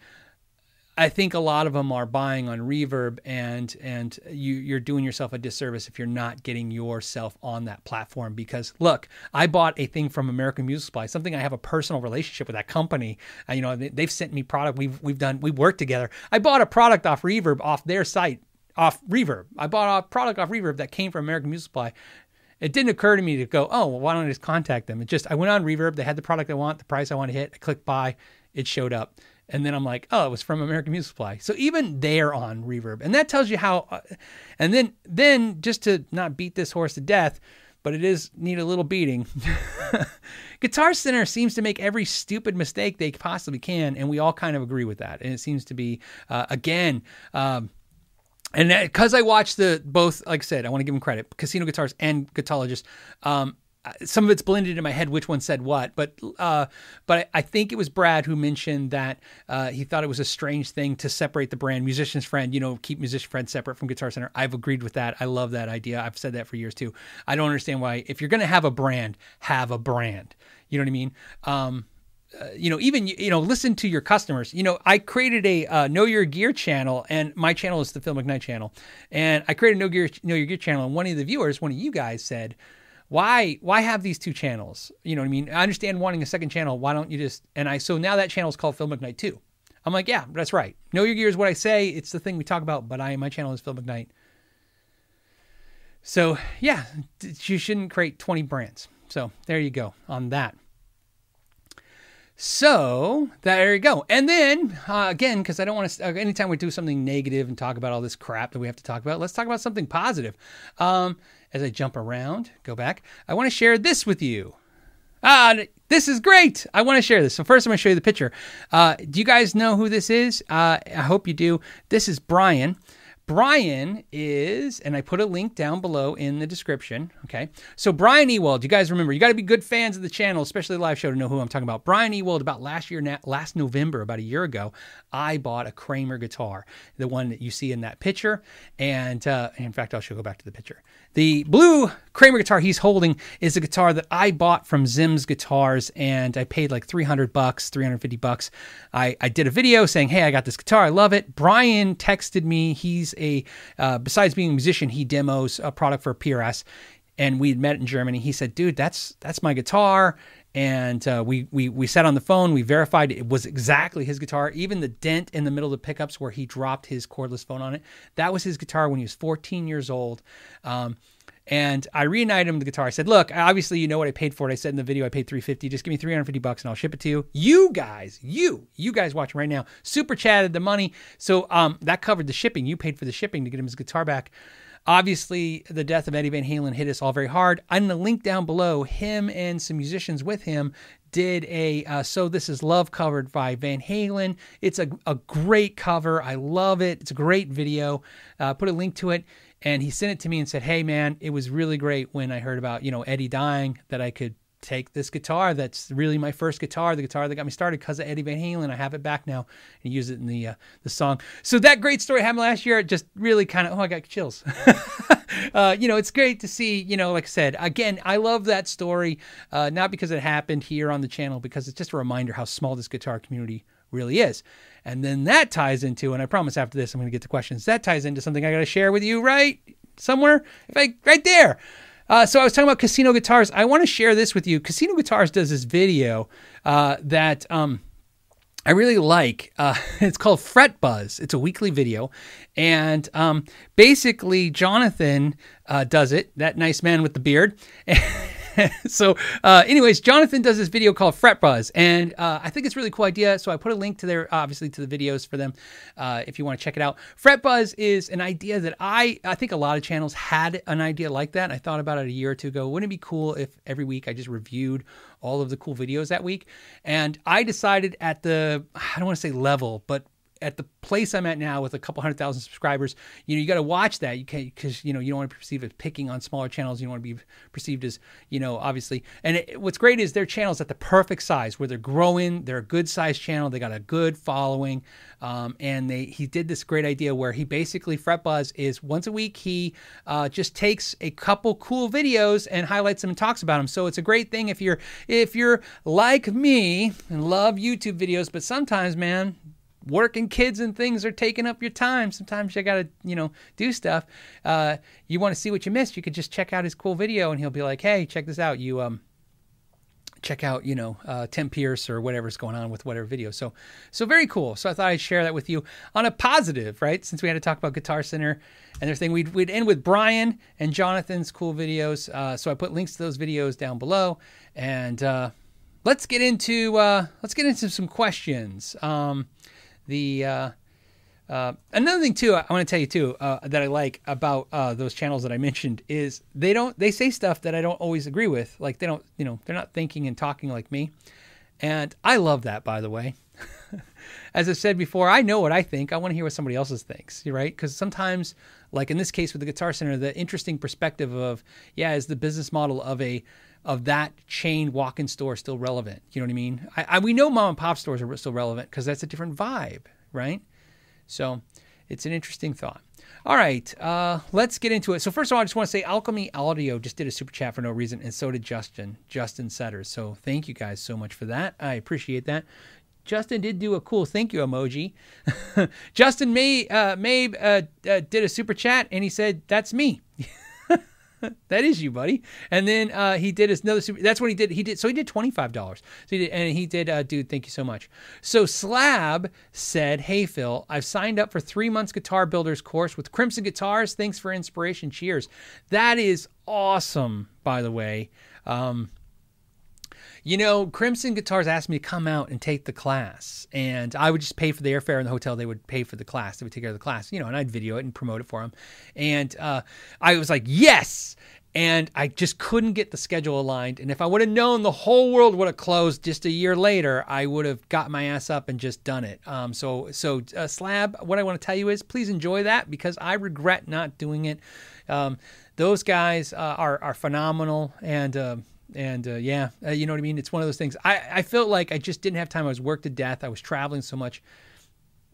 I think a lot of them are buying on Reverb, and and you you're doing yourself a disservice if you're not getting yourself on that platform. Because look, I bought a thing from American Music Supply, something I have a personal relationship with that company. Uh, you know, they, have sent me product. We've we've done we worked together. I bought a product off Reverb off their site off Reverb. I bought a product off Reverb that came from American Music Supply. It didn't occur to me to go, oh, well, why don't I just contact them? It just I went on Reverb. They had the product I want, the price I want to hit. I clicked buy it showed up. And then I'm like, oh, it was from American Music Supply. So even they're on reverb, and that tells you how. Uh, and then, then just to not beat this horse to death, but it is need a little beating. Guitar Center seems to make every stupid mistake they possibly can, and we all kind of agree with that. And it seems to be uh, again. Um, and because I watched the both, like I said, I want to give them credit, Casino Guitars and Guitologist. Um, some of it's blended in my head which one said what, but uh, but I think it was Brad who mentioned that uh, he thought it was a strange thing to separate the brand musician's friend. You know, keep musician friend separate from Guitar Center. I've agreed with that. I love that idea. I've said that for years too. I don't understand why if you're going to have a brand, have a brand. You know what I mean? Um, uh, you know, even you know, listen to your customers. You know, I created a uh, Know Your Gear channel, and my channel is the Phil McKnight channel. And I created a Know Gear Know Your Gear channel, and one of the viewers, one of you guys, said, why why have these two channels? You know what I mean? I understand wanting a second channel. Why don't you just and I so now that channel is called Phil McKnight 2. I'm like, yeah, that's right. Know your gear is what I say. It's the thing we talk about, but I my channel is Phil McKnight. So yeah, you shouldn't create 20 brands. So there you go on that. So there you go. And then uh, again, because I don't want to. Uh, anytime we do something negative and talk about all this crap that we have to talk about, let's talk about something positive. Um, as I jump around, go back, I want to share this with you. Ah, this is great. I want to share this. So first, I'm going to show you the picture. Uh, do you guys know who this is? Uh, I hope you do. This is Brian. Brian is, and I put a link down below in the description. Okay. So, Brian Ewald, you guys remember, you got to be good fans of the channel, especially the live show, to know who I'm talking about. Brian Ewald, about last year, last November, about a year ago, I bought a Kramer guitar, the one that you see in that picture. And uh, in fact, I'll show go back to the picture. The blue Kramer guitar he's holding is a guitar that I bought from Zim's Guitars, and I paid like 300 bucks, 350 bucks. I, I did a video saying, "Hey, I got this guitar, I love it." Brian texted me. He's a uh, besides being a musician, he demos a product for PRS, and we had met in Germany. He said, "Dude, that's that's my guitar." And uh, we, we we sat on the phone. We verified it was exactly his guitar. Even the dent in the middle of the pickups where he dropped his cordless phone on it, that was his guitar when he was 14 years old. Um, and I reunited him the guitar. I said, "Look, obviously you know what I paid for it. I said in the video I paid 350. Just give me 350 bucks and I'll ship it to you. You guys, you, you guys watching right now, super chatted the money. So um, that covered the shipping. You paid for the shipping to get him his guitar back. Obviously, the death of Eddie Van Halen hit us all very hard. I'm going to link down below him and some musicians with him did a uh, So This Is Love covered by Van Halen. It's a, a great cover. I love it. It's a great video. Uh, put a link to it. And he sent it to me and said, Hey, man, it was really great when I heard about, you know, Eddie dying that I could take this guitar that's really my first guitar, the guitar that got me started because of Eddie Van Halen. I have it back now and use it in the uh, the song. So that great story happened last year. It just really kind of oh, I got chills. uh, you know, it's great to see. You know, like I said, again, I love that story. Uh, not because it happened here on the channel, because it's just a reminder how small this guitar community really is. And then that ties into, and I promise after this I'm going to get to questions. That ties into something I got to share with you right somewhere, if I right there. Uh, so I was talking about Casino Guitars. I want to share this with you. Casino Guitars does this video uh, that um, I really like. Uh, it's called Fret Buzz. It's a weekly video, and um, basically Jonathan uh, does it. That nice man with the beard. so, uh, anyways, Jonathan does this video called Fret Buzz, and uh, I think it's a really cool idea. So I put a link to their obviously to the videos for them uh, if you want to check it out. Fret Buzz is an idea that I I think a lot of channels had an idea like that. I thought about it a year or two ago. Wouldn't it be cool if every week I just reviewed all of the cool videos that week? And I decided at the I don't want to say level, but at the place I'm at now with a couple hundred thousand subscribers, you know, you got to watch that. You can't because you know you don't want to be perceived as picking on smaller channels. You don't want to be perceived as you know obviously. And it, what's great is their channels at the perfect size where they're growing. They're a good size channel. They got a good following, um, and they he did this great idea where he basically Fret Buzz is once a week he uh, just takes a couple cool videos and highlights them and talks about them. So it's a great thing if you're if you're like me and love YouTube videos, but sometimes man working kids and things are taking up your time. Sometimes you got to, you know, do stuff. Uh, you want to see what you missed, you could just check out his cool video and he'll be like, hey, check this out. You, um, check out, you know, uh, Tim Pierce or whatever's going on with whatever video. So, so very cool. So I thought I'd share that with you on a positive, right? Since we had to talk about Guitar Center and everything, we'd, we'd end with Brian and Jonathan's cool videos. Uh, so I put links to those videos down below and, uh, let's get into uh, let's get into some questions. Um, the uh, uh, another thing too, I want to tell you too uh, that I like about uh, those channels that I mentioned is they don't they say stuff that I don't always agree with. Like they don't you know they're not thinking and talking like me, and I love that by the way. As I said before, I know what I think. I want to hear what somebody else's thinks, right? Because sometimes, like in this case with the Guitar Center, the interesting perspective of yeah, is the business model of a of that chain walk-in store still relevant? You know what I mean? I, I we know mom and pop stores are still relevant because that's a different vibe, right? So it's an interesting thought. All right, uh, let's get into it. So first of all, I just want to say Alchemy Audio just did a super chat for no reason, and so did Justin, Justin Setters. So thank you guys so much for that. I appreciate that. Justin did do a cool thank you emoji. Justin May uh, May uh, uh, did a super chat, and he said, "That's me." that is you, buddy. And then uh, he did another super. That's what he did. He did so he did twenty five dollars. So he did, and he did, uh, dude. Thank you so much. So Slab said, "Hey Phil, I've signed up for three months guitar builders course with Crimson Guitars. Thanks for inspiration. Cheers. That is awesome, by the way." Um, you know, Crimson Guitars asked me to come out and take the class, and I would just pay for the airfare in the hotel. They would pay for the class. They would take care of the class, you know, and I'd video it and promote it for them. And uh, I was like, yes. And I just couldn't get the schedule aligned. And if I would have known the whole world would have closed just a year later, I would have got my ass up and just done it. Um, so, so uh, Slab, what I want to tell you is please enjoy that because I regret not doing it. Um, those guys uh, are are phenomenal, and uh, and uh, yeah, uh, you know what I mean. It's one of those things. I I felt like I just didn't have time. I was worked to death. I was traveling so much.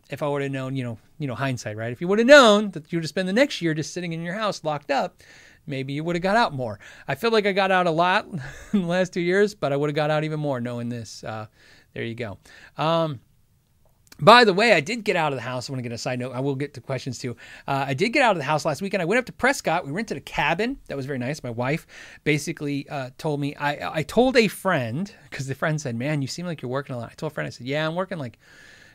If I would have known, you know, you know, hindsight, right? If you would have known that you would have spent the next year just sitting in your house locked up, maybe you would have got out more. I feel like I got out a lot in the last two years, but I would have got out even more knowing this. Uh, there you go. Um, by the way, I did get out of the house. I want to get a side note. I will get to questions too. Uh, I did get out of the house last weekend. I went up to Prescott. We rented a cabin. That was very nice. My wife basically uh, told me. I I told a friend because the friend said, "Man, you seem like you're working a lot." I told a friend. I said, "Yeah, I'm working like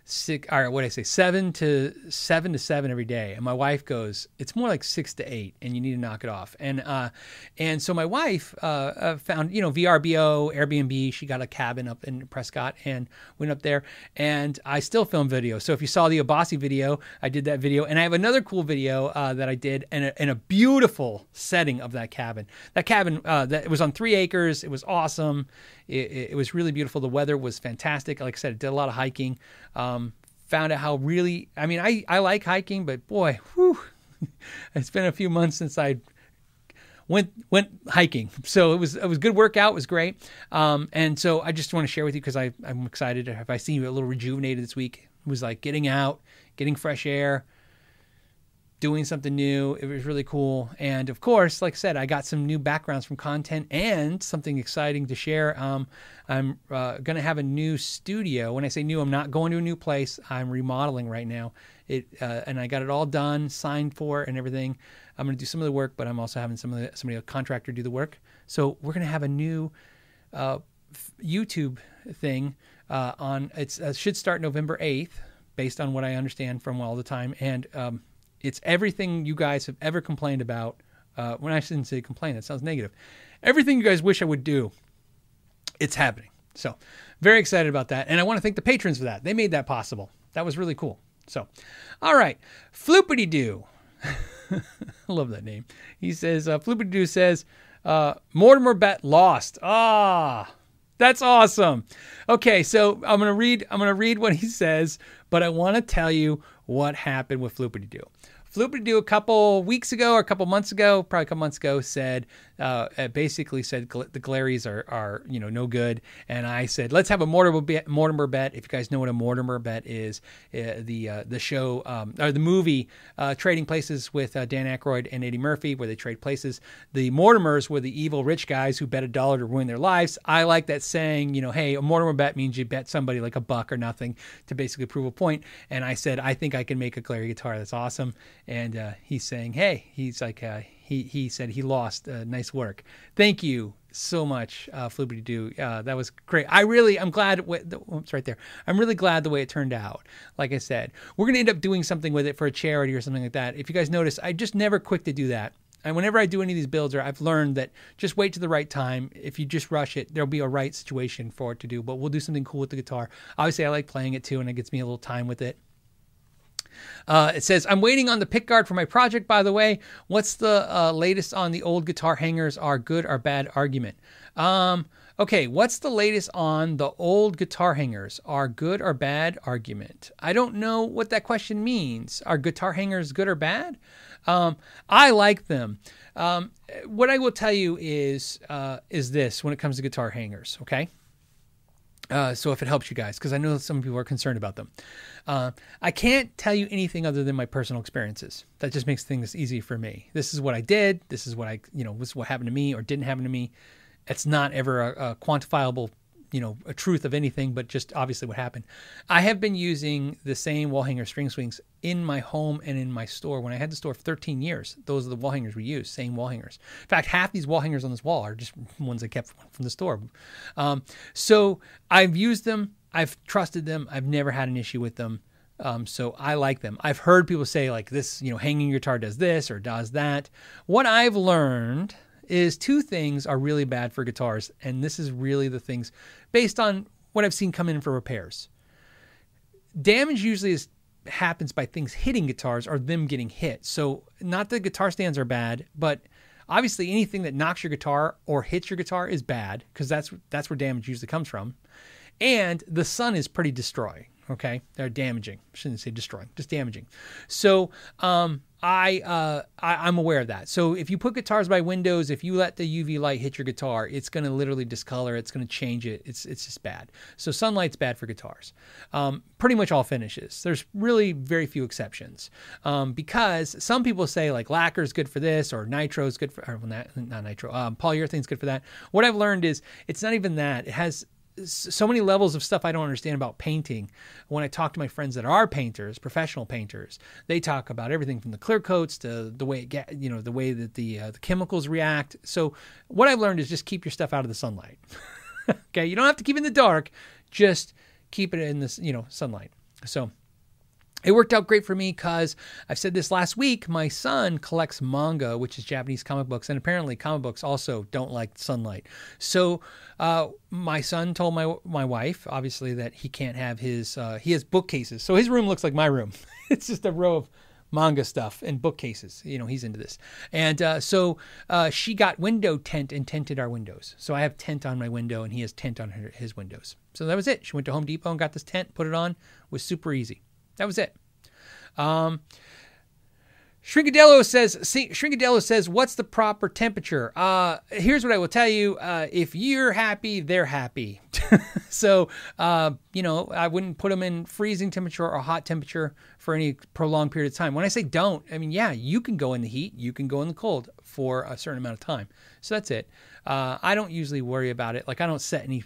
six or what I say? Seven to seven to seven every day. And my wife goes it's more like six to eight and you need to knock it off. And uh and so my wife uh, uh found you know VRBO Airbnb she got a cabin up in Prescott and went up there. And I still film videos so if you saw the Abasi video I did that video. And I have another cool video uh, that I did in a, in a beautiful setting of that cabin. That cabin uh, that was on three acres. It was awesome it, it, was really beautiful. The weather was fantastic. Like I said, I did a lot of hiking. Um, found out how really, I mean, I, I like hiking, but boy, whew, it's been a few months since I went went hiking. So it was it was good workout. It was great. Um, and so I just want to share with you because I I'm excited. If I see you a little rejuvenated this week, it was like getting out, getting fresh air, doing something new. It was really cool. And of course, like I said, I got some new backgrounds from content and something exciting to share. Um, I'm uh, going to have a new studio. When I say new, I'm not going to a new place. I'm remodeling right now. It uh, and I got it all done, signed for, and everything. I'm going to do some of the work, but I'm also having some of the, somebody a contractor do the work. So we're going to have a new uh, YouTube thing uh, on. It uh, should start November 8th, based on what I understand from all the time, and um, it's everything you guys have ever complained about. Uh, when I shouldn't say complain, that sounds negative. Everything you guys wish I would do, it's happening. So, very excited about that. And I want to thank the patrons for that. They made that possible. That was really cool. So, all right. Floopity Doo. I love that name. He says, uh, Floopity Doo says, uh, Mortimer bet lost. Ah, that's awesome. Okay, so I'm gonna read. I'm gonna read what he says, but I want to tell you what happened with Floopity Doo. Floopity Doo a couple weeks ago or a couple months ago, probably a couple months ago, said uh, basically said the Glarrys are are you know no good, and I said let's have a Mortimer bet. Mortimer bet. If you guys know what a Mortimer bet is, uh, the uh, the show um, or the movie uh, Trading Places with uh, Dan Aykroyd and Eddie Murphy, where they trade places. The Mortimers were the evil rich guys who bet a dollar to ruin their lives. I like that saying. You know, hey, a Mortimer bet means you bet somebody like a buck or nothing to basically prove a point. And I said I think I can make a Glarry guitar. That's awesome and uh, he's saying, "Hey," he's like, uh, he he said he lost. Uh, nice work. Thank you so much, uh, Floopity Doo. Uh, that was great. I really, I'm glad. It, oh, it's right there. I'm really glad the way it turned out. Like I said, we're gonna end up doing something with it for a charity or something like that. If you guys notice, I just never quick to do that. And whenever I do any of these builds, or I've learned that just wait to the right time. If you just rush it, there'll be a right situation for it to do. But we'll do something cool with the guitar. Obviously, I like playing it too, and it gets me a little time with it. Uh, it says, I'm waiting on the pick guard for my project, by the way. What's the uh, latest on the old guitar hangers are good or bad argument? Um, okay, what's the latest on the old guitar hangers are good or bad argument? I don't know what that question means. Are guitar hangers good or bad? Um, I like them. Um, what I will tell you is uh, is this when it comes to guitar hangers, okay? Uh, so if it helps you guys, because I know some people are concerned about them, uh, I can't tell you anything other than my personal experiences. That just makes things easy for me. This is what I did. This is what I, you know, this is what happened to me or didn't happen to me. It's not ever a, a quantifiable you know a truth of anything, but just obviously what happened. I have been using the same wall hanger string swings in my home and in my store. When I had the store for 13 years, those are the wall hangers we use, same wall hangers. In fact, half these wall hangers on this wall are just ones I kept from the store. Um, so I've used them, I've trusted them, I've never had an issue with them. Um, so I like them. I've heard people say like this, you know, hanging guitar does this or does that. What I've learned is two things are really bad for guitars, and this is really the things based on what I've seen come in for repairs. Damage usually is happens by things hitting guitars or them getting hit. So not that guitar stands are bad, but obviously anything that knocks your guitar or hits your guitar is bad because that's that's where damage usually comes from. And the sun is pretty destroying. Okay, they're damaging. I shouldn't say destroying, just damaging. So um, I, uh, I am aware of that. So if you put guitars by windows, if you let the UV light hit your guitar, it's going to literally discolor. It's going to change it. It's it's just bad. So sunlight's bad for guitars. Um, pretty much all finishes. There's really very few exceptions um, because some people say like lacquer is good for this or nitro is good for or not, not nitro. Um, polyurethane's good for that. What I've learned is it's not even that. It has so many levels of stuff I don't understand about painting. When I talk to my friends that are painters, professional painters, they talk about everything from the clear coats to the way it get, you know, the way that the uh, the chemicals react. So what I've learned is just keep your stuff out of the sunlight. okay, you don't have to keep it in the dark, just keep it in this, you know, sunlight. So it worked out great for me because I've said this last week. My son collects manga, which is Japanese comic books, and apparently comic books also don't like sunlight. So uh, my son told my my wife, obviously, that he can't have his. Uh, he has bookcases, so his room looks like my room. it's just a row of manga stuff and bookcases. You know, he's into this. And uh, so uh, she got window tent and tented our windows. So I have tent on my window and he has tent on her, his windows. So that was it. She went to Home Depot and got this tent, put it on. It was super easy. That was it. Um, Shrinkadello says, see, Shrinkadello says, what's the proper temperature? Uh, here's what I will tell you. Uh, if you're happy, they're happy. so, uh, you know, I wouldn't put them in freezing temperature or hot temperature for any prolonged period of time. When I say don't, I mean, yeah, you can go in the heat, you can go in the cold for a certain amount of time. So that's it. Uh, I don't usually worry about it. Like I don't set any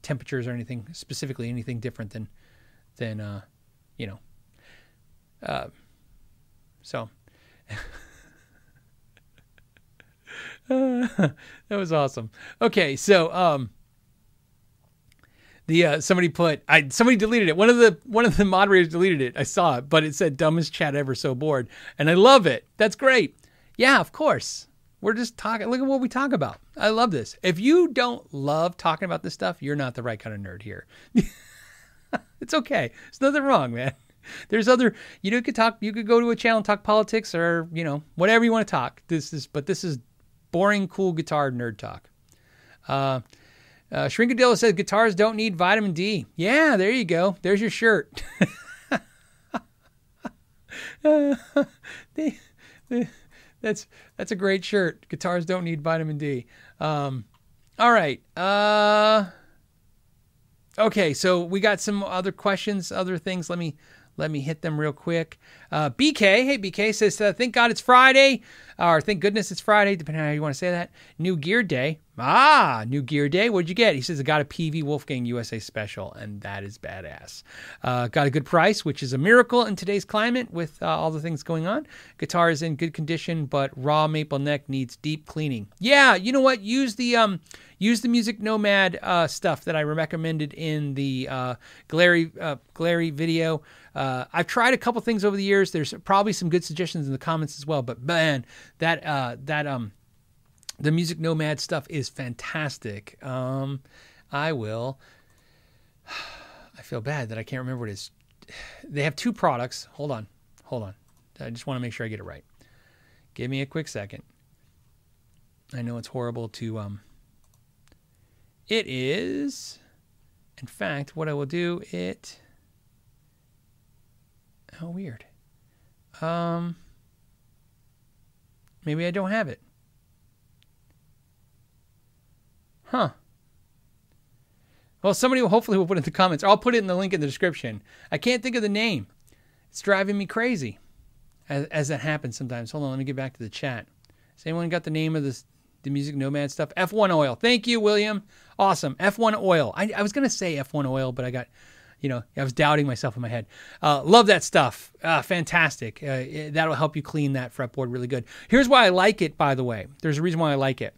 temperatures or anything specifically anything different than, than, uh, you know, uh, so that was awesome. Okay, so um, the uh, somebody put I somebody deleted it. One of the one of the moderators deleted it. I saw it, but it said dumbest chat ever. So bored, and I love it. That's great. Yeah, of course. We're just talking. Look at what we talk about. I love this. If you don't love talking about this stuff, you're not the right kind of nerd here. it's okay. There's nothing wrong, man. There's other you know, you could talk you could go to a channel and talk politics or, you know, whatever you want to talk. This is but this is boring, cool guitar nerd talk. Uh uh, Shrinkadillo says guitars don't need vitamin D. Yeah, there you go. There's your shirt. uh, they, they, that's that's a great shirt. Guitars don't need vitamin D. Um, all right. Uh, okay, so we got some other questions, other things. Let me let me hit them real quick. Uh, BK, hey BK says, uh, "Thank God it's Friday," or "Thank goodness it's Friday," depending on how you want to say that. New Gear Day. Ah, new gear day. What'd you get? He says, I got a PV Wolfgang USA special, and that is badass. Uh, got a good price, which is a miracle in today's climate with uh, all the things going on. Guitar is in good condition, but raw maple neck needs deep cleaning. Yeah, you know what? Use the um, use the Music Nomad uh, stuff that I recommended in the uh, Glarry uh, Glarry video. Uh, I've tried a couple things over the years. There's probably some good suggestions in the comments as well. But man, that uh, that um the Music Nomad stuff is fantastic. Um, I will. I feel bad that I can't remember what it is. They have two products. Hold on. Hold on. I just want to make sure I get it right. Give me a quick second. I know it's horrible to um it is in fact what I will do it Oh weird. Um maybe I don't have it. Huh. Well, somebody will hopefully will put it in the comments. I'll put it in the link in the description. I can't think of the name. It's driving me crazy as, as that happens sometimes. Hold on, let me get back to the chat. Has anyone got the name of this the music nomad stuff? F1 oil. Thank you, William. Awesome. F1 oil. I, I was gonna say F1 oil, but I got you know, I was doubting myself in my head. Uh, love that stuff. Uh, fantastic. Uh, it, that'll help you clean that fretboard really good. Here's why I like it, by the way. There's a reason why I like it.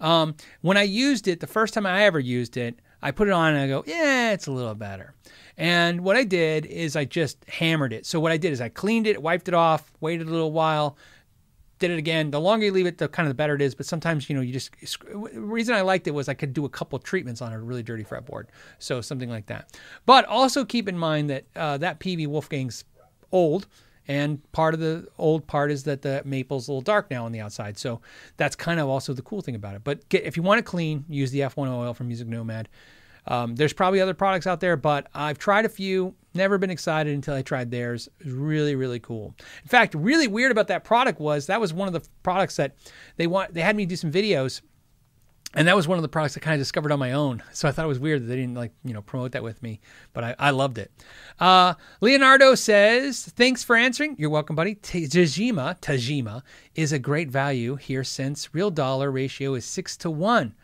Um, when I used it, the first time I ever used it, I put it on and I go, yeah, it's a little better. And what I did is I just hammered it. So what I did is I cleaned it, wiped it off, waited a little while, did it again. The longer you leave it, the kind of the better it is. But sometimes, you know, you just, the reason I liked it was I could do a couple treatments on a really dirty fretboard. So something like that. But also keep in mind that uh, that Peavey Wolfgang's old. And part of the old part is that the maple's a little dark now on the outside. So that's kind of also the cool thing about it. But get, if you want it clean, use the F1 oil from Music Nomad. Um, there's probably other products out there, but I've tried a few. Never been excited until I tried theirs. It was really, really cool. In fact, really weird about that product was that was one of the products that they want. They had me do some videos and that was one of the products I kind of discovered on my own. So I thought it was weird that they didn't like you know promote that with me, but I, I loved it. Uh, Leonardo says, "Thanks for answering. You're welcome, buddy. Tagima Tagima is a great value here since real dollar ratio is six to one.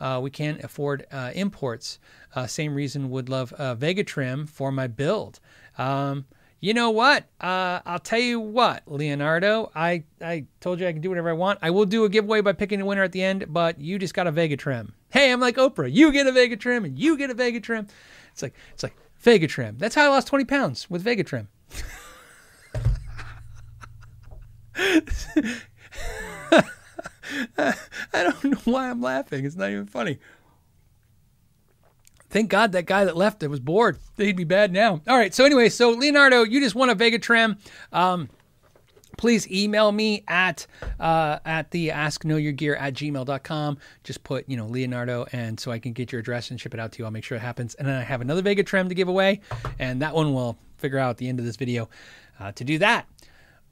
Uh, we can't afford uh, imports. Uh, same reason would love uh, Vega Trem for my build." Um, you know what? Uh, I'll tell you what, Leonardo. I, I told you I can do whatever I want. I will do a giveaway by picking a winner at the end, but you just got a Vega Trem. Hey, I'm like Oprah. You get a Vega Trem, and you get a Vega Trem. It's like it's like Vega Trem. That's how I lost 20 pounds with Vega Trem. I don't know why I'm laughing. It's not even funny. Thank God that guy that left it was bored. He'd be bad now. All right. So anyway, so Leonardo, you just won a Vega Trem. Um, please email me at uh, at the ask know your gear at gmail.com just put you know leonardo and so i can get your address and ship it out to you i'll make sure it happens and then i have another Vega Trem to give away and that one we'll figure out at the end of this video uh, to do that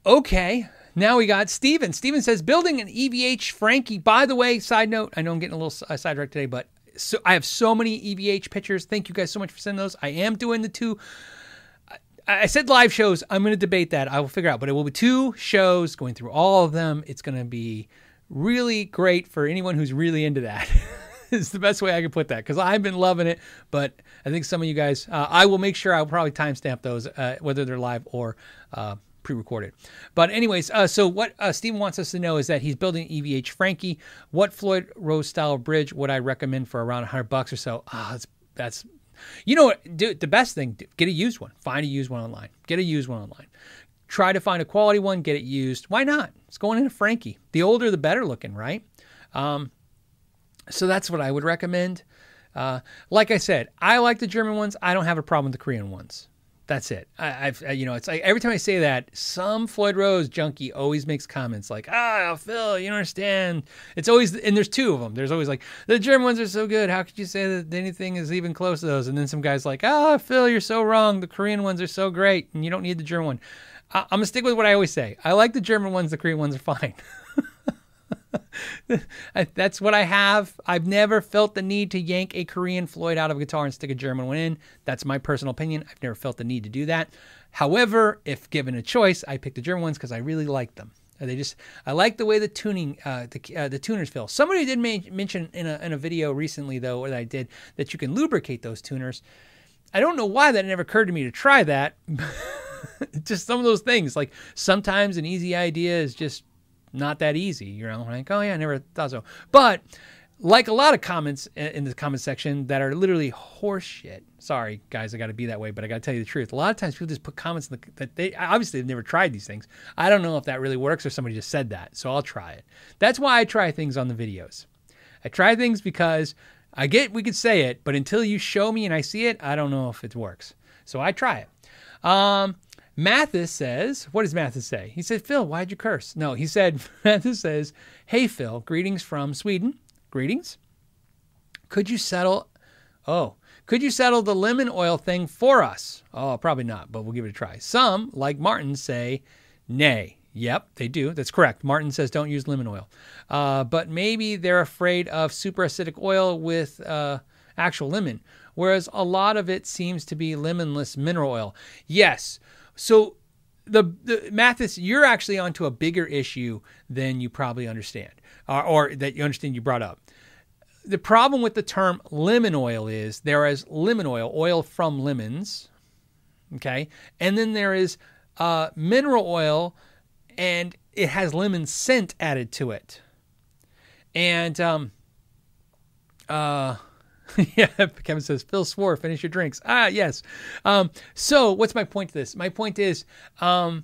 okay now we got Steven. Steven says building an EVH Frankie. By the way, side note, I know I'm getting a little uh, sidetracked today, but so I have so many EVH pictures. Thank you guys so much for sending those. I am doing the two. I, said live shows. I'm going to debate that. I will figure out, but it will be two shows going through all of them. It's going to be really great for anyone who's really into that. is the best way I can put that because I've been loving it. But I think some of you guys, uh, I will make sure I'll probably timestamp those, uh, whether they're live or uh, pre-recorded. But anyways, uh, so what uh, Steven wants us to know is that he's building EVH Frankie. What Floyd Rose style bridge would I recommend for around 100 bucks or so? Ah, oh, that's that's you know what? Do the best thing. Get a used one. Find a used one online. Get a used one online. Try to find a quality one. Get it used. Why not? It's going into Frankie. The older, the better looking, right? Um, so that's what I would recommend. Uh, like I said, I like the German ones. I don't have a problem with the Korean ones. That's it. I, have you know, it's like every time I say that, some Floyd Rose junkie always makes comments like, "Ah, Phil, you don't understand." It's always, and there's two of them. There's always like, "The German ones are so good. How could you say that anything is even close to those?" And then some guys like, "Ah, Phil, you're so wrong. The Korean ones are so great, and you don't need the German one." I, I'm gonna stick with what I always say. I like the German ones. The Korean ones are fine. That's what I have. I've never felt the need to yank a Korean Floyd out of a guitar and stick a German one in. That's my personal opinion. I've never felt the need to do that. However, if given a choice, I pick the German ones because I really like them. They just I like the way the tuning uh, the uh, the tuners feel. Somebody did ma- mention in a in a video recently though that I did that you can lubricate those tuners. I don't know why that never occurred to me to try that. just some of those things like sometimes an easy idea is just not that easy. You know, like oh yeah, I never thought so. But like a lot of comments in the comment section that are literally horseshit. Sorry, guys, I got to be that way, but I got to tell you the truth. A lot of times people just put comments the, that they obviously they've never tried these things. I don't know if that really works or somebody just said that, so I'll try it. That's why I try things on the videos. I try things because I get we could say it, but until you show me and I see it, I don't know if it works. So I try it. Um, Mathis says, what does Mathis say? He said, Phil, why'd you curse? No, he said, Mathis says, Hey, Phil, greetings from Sweden. Greetings. Could you settle? Oh, could you settle the lemon oil thing for us? Oh, probably not, but we'll give it a try. Some, like Martin, say nay. Yep, they do. That's correct. Martin says don't use lemon oil. Uh, but maybe they're afraid of super acidic oil with uh, actual lemon, whereas a lot of it seems to be lemonless mineral oil. Yes. So the, the Mathis, you're actually onto a bigger issue than you probably understand, or, or that you understand you brought up. The problem with the term lemon oil is there is lemon oil, oil from lemons, okay, and then there is uh, mineral oil, and it has lemon scent added to it, and um, uh, yeah, Kevin says, Phil swore, finish your drinks. Ah, yes. Um, so, what's my point to this? My point is, um,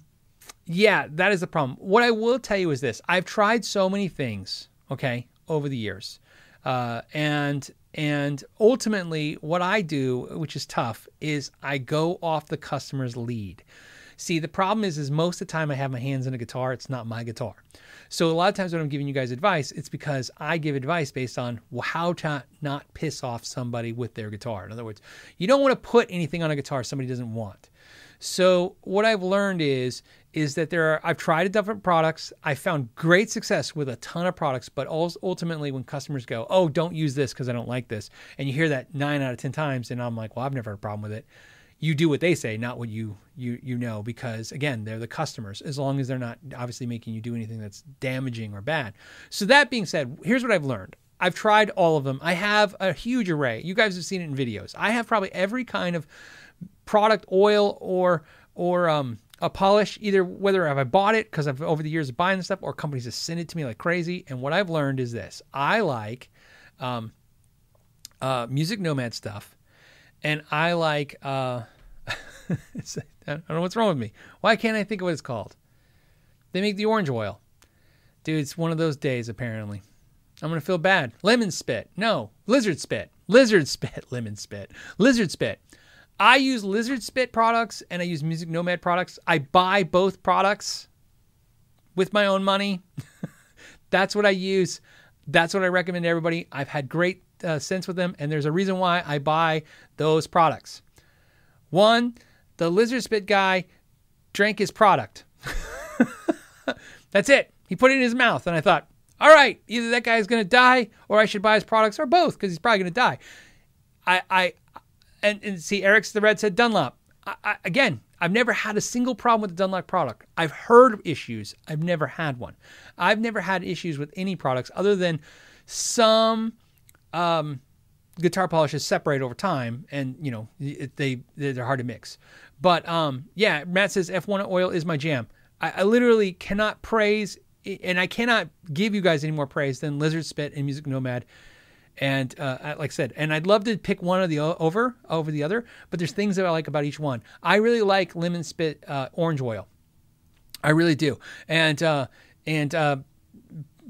yeah, that is the problem. What I will tell you is this I've tried so many things, okay, over the years. Uh, and and ultimately, what I do, which is tough, is I go off the customer's lead. See, the problem is, is most of the time I have my hands in a guitar. It's not my guitar. So a lot of times when I'm giving you guys advice, it's because I give advice based on how to not piss off somebody with their guitar. In other words, you don't want to put anything on a guitar somebody doesn't want. So what I've learned is is that there are I've tried a different products. I found great success with a ton of products, but ultimately when customers go, "Oh, don't use this because I don't like this," and you hear that nine out of ten times, and I'm like, "Well, I've never had a problem with it." You do what they say, not what you you you know, because again, they're the customers. As long as they're not obviously making you do anything that's damaging or bad. So that being said, here's what I've learned. I've tried all of them. I have a huge array. You guys have seen it in videos. I have probably every kind of product, oil or or um, a polish, either whether have I bought it because I've over the years of buying stuff, or companies have sent it to me like crazy. And what I've learned is this: I like um, uh, music nomad stuff, and I like uh, I don't know what's wrong with me. Why can't I think of what it's called? They make the orange oil. Dude, it's one of those days, apparently. I'm going to feel bad. Lemon spit. No, lizard spit. Lizard spit. Lemon spit. Lizard spit. I use lizard spit products and I use Music Nomad products. I buy both products with my own money. That's what I use. That's what I recommend to everybody. I've had great uh, sense with them, and there's a reason why I buy those products. One, the lizard spit guy drank his product. That's it. He put it in his mouth, and I thought, all right, either that guy's going to die, or I should buy his products, or both, because he's probably going to die. I, I, and, and see, Eric's the red said Dunlop. I, I, again, I've never had a single problem with the Dunlop product. I've heard issues. I've never had one. I've never had issues with any products other than some um, guitar polishes separate over time, and you know it, they they're hard to mix. But um, yeah, Matt says F1 oil is my jam. I, I, literally cannot praise, and I cannot give you guys any more praise than Lizard Spit and Music Nomad. And uh, like I said, and I'd love to pick one of the over over the other, but there's things that I like about each one. I really like Lemon Spit uh, orange oil. I really do, and uh, and uh,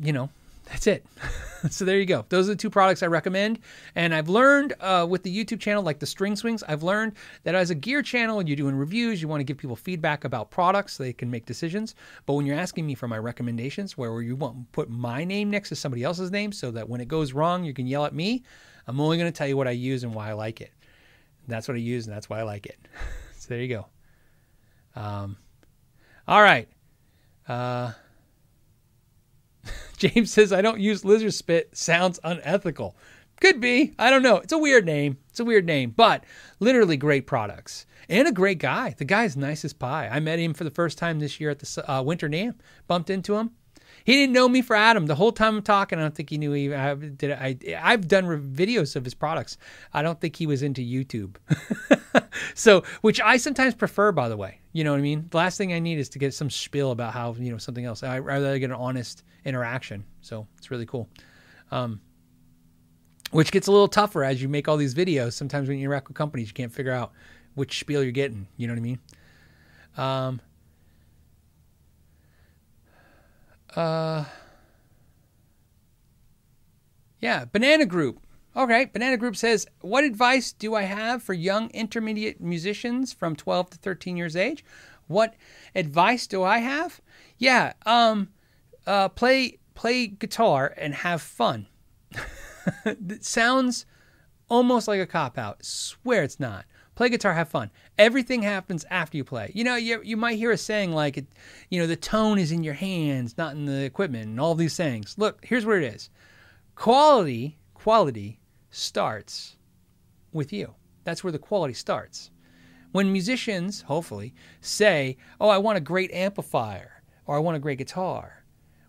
you know that's it. so there you go. Those are the two products I recommend. And I've learned uh, with the YouTube channel, like the string swings, I've learned that as a gear channel, and you're doing reviews, you want to give people feedback about products so they can make decisions. But when you're asking me for my recommendations, where you want put my name next to somebody else's name so that when it goes wrong, you can yell at me, I'm only going to tell you what I use and why I like it. That's what I use, and that's why I like it. so there you go. Um, all right. Uh, James says, I don't use lizard spit. Sounds unethical. Could be. I don't know. It's a weird name. It's a weird name, but literally great products and a great guy. The guy's nice as pie. I met him for the first time this year at the uh, Winter NAMM. Bumped into him. He didn't know me for Adam the whole time I'm talking. I don't think he knew he I did. I I've done videos of his products. I don't think he was into YouTube. so, which I sometimes prefer, by the way. You know what I mean? The last thing I need is to get some spiel about how you know something else. I rather get an honest interaction. So it's really cool. Um, which gets a little tougher as you make all these videos. Sometimes when you interact with companies, you can't figure out which spiel you're getting. You know what I mean? Um, uh, yeah, Banana Group. Okay, Banana Group says, What advice do I have for young intermediate musicians from 12 to 13 years age? What advice do I have? Yeah, um, uh, play play guitar and have fun. it sounds almost like a cop out. Swear it's not. Play guitar, have fun. Everything happens after you play. You know, you, you might hear a saying like, you know, the tone is in your hands, not in the equipment, and all these sayings. Look, here's what it is quality, quality starts with you. That's where the quality starts. When musicians, hopefully, say, Oh, I want a great amplifier, or I want a great guitar.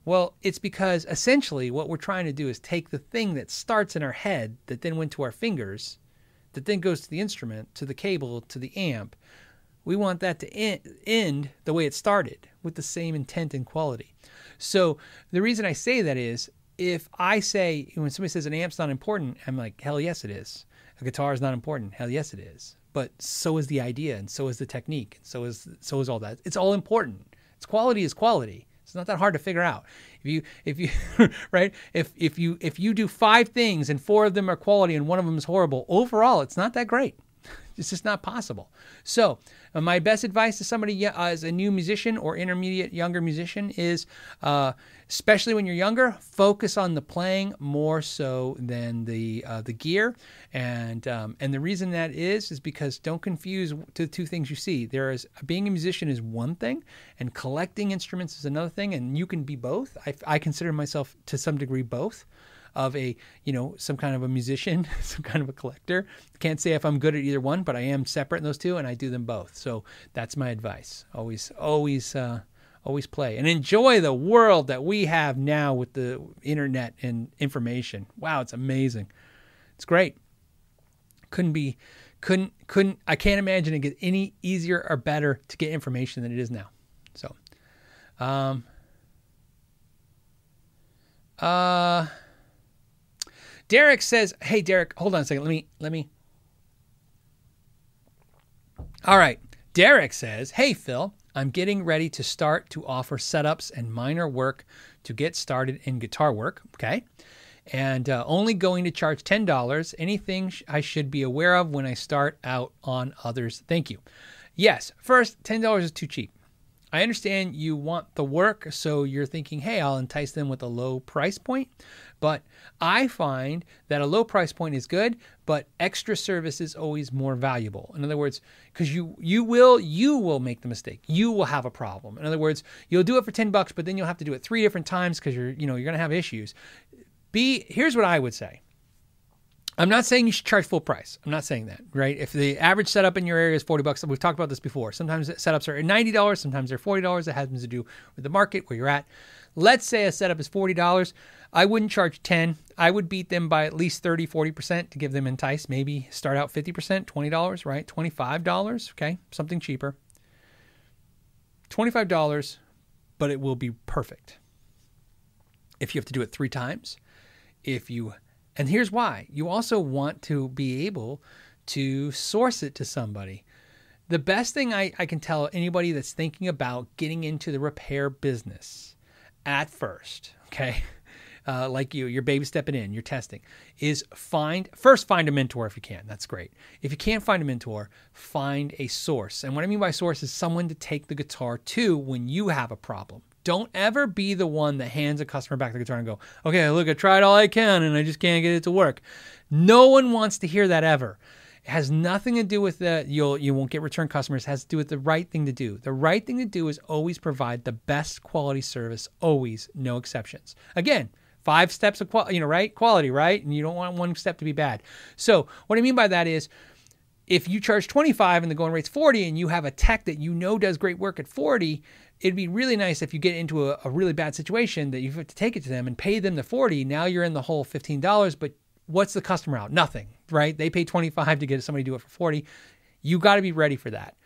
Well, it's because essentially what we're trying to do is take the thing that starts in our head that then went to our fingers that then goes to the instrument, to the cable, to the amp. We want that to end the way it started with the same intent and quality. So the reason I say that is if I say, when somebody says an amp's not important, I'm like, hell yes, it is. A guitar is not important. Hell yes, it is. But so is the idea, and so is the technique, and so is so is all that. It's all important. It's quality is quality. It's not that hard to figure out. If you if you right if if you if you do five things and four of them are quality and one of them is horrible, overall it's not that great. It's just not possible. So, uh, my best advice to somebody uh, as a new musician or intermediate younger musician is, uh, especially when you're younger, focus on the playing more so than the uh, the gear. And um, and the reason that is is because don't confuse the two things you see. There is being a musician is one thing, and collecting instruments is another thing, and you can be both. I, I consider myself to some degree both of a you know some kind of a musician, some kind of a collector. Can't say if I'm good at either one, but I am separate in those two, and I do them both. So that's my advice. Always, always, uh, always play and enjoy the world that we have now with the internet and information. Wow, it's amazing. It's great. Couldn't be, couldn't, couldn't. I can't imagine it get any easier or better to get information than it is now. So, um, uh, Derek says, "Hey Derek, hold on a second. Let me let me All right. Derek says, "Hey Phil, I'm getting ready to start to offer setups and minor work to get started in guitar work, okay? And uh, only going to charge $10. Anything sh- I should be aware of when I start out on others? Thank you." Yes, first, $10 is too cheap. I understand you want the work, so you're thinking, hey, I'll entice them with a low price point. But I find that a low price point is good, but extra service is always more valuable. In other words, because you you will you will make the mistake. You will have a problem. In other words, you'll do it for 10 bucks, but then you'll have to do it three different times because you're you know you're gonna have issues. Be here's what I would say. I'm not saying you should charge full price. I'm not saying that, right? If the average setup in your area is 40 bucks, we've talked about this before. Sometimes setups are $90, sometimes they're $40. It has to do with the market where you're at. Let's say a setup is $40. I wouldn't charge 10. I would beat them by at least 30, 40% to give them entice. Maybe start out 50%, $20, right? $25, okay? Something cheaper. $25, but it will be perfect. If you have to do it 3 times, if you and here's why you also want to be able to source it to somebody. The best thing I, I can tell anybody that's thinking about getting into the repair business at first, okay, uh, like you, you're baby stepping in, you're testing, is find first find a mentor if you can. That's great. If you can't find a mentor, find a source. And what I mean by source is someone to take the guitar to when you have a problem. Don't ever be the one that hands a customer back the guitar and go, okay, look, I tried all I can and I just can't get it to work. No one wants to hear that ever. It has nothing to do with that you'll you won't get return customers. It has to do with the right thing to do. The right thing to do is always provide the best quality service, always, no exceptions. Again, five steps of quality, you know, right? Quality, right? And you don't want one step to be bad. So what I mean by that is if you charge 25 and the going rate's 40 and you have a tech that you know does great work at 40, it'd be really nice if you get into a, a really bad situation that you have to take it to them and pay them the 40. Now you're in the whole $15, but what's the customer out? Nothing, right? They pay 25 to get somebody to do it for 40. You got to be ready for that.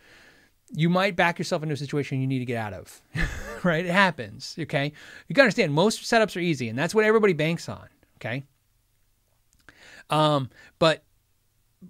You might back yourself into a situation you need to get out of, right? It happens, okay? You got to understand most setups are easy, and that's what everybody banks on, okay? Um, but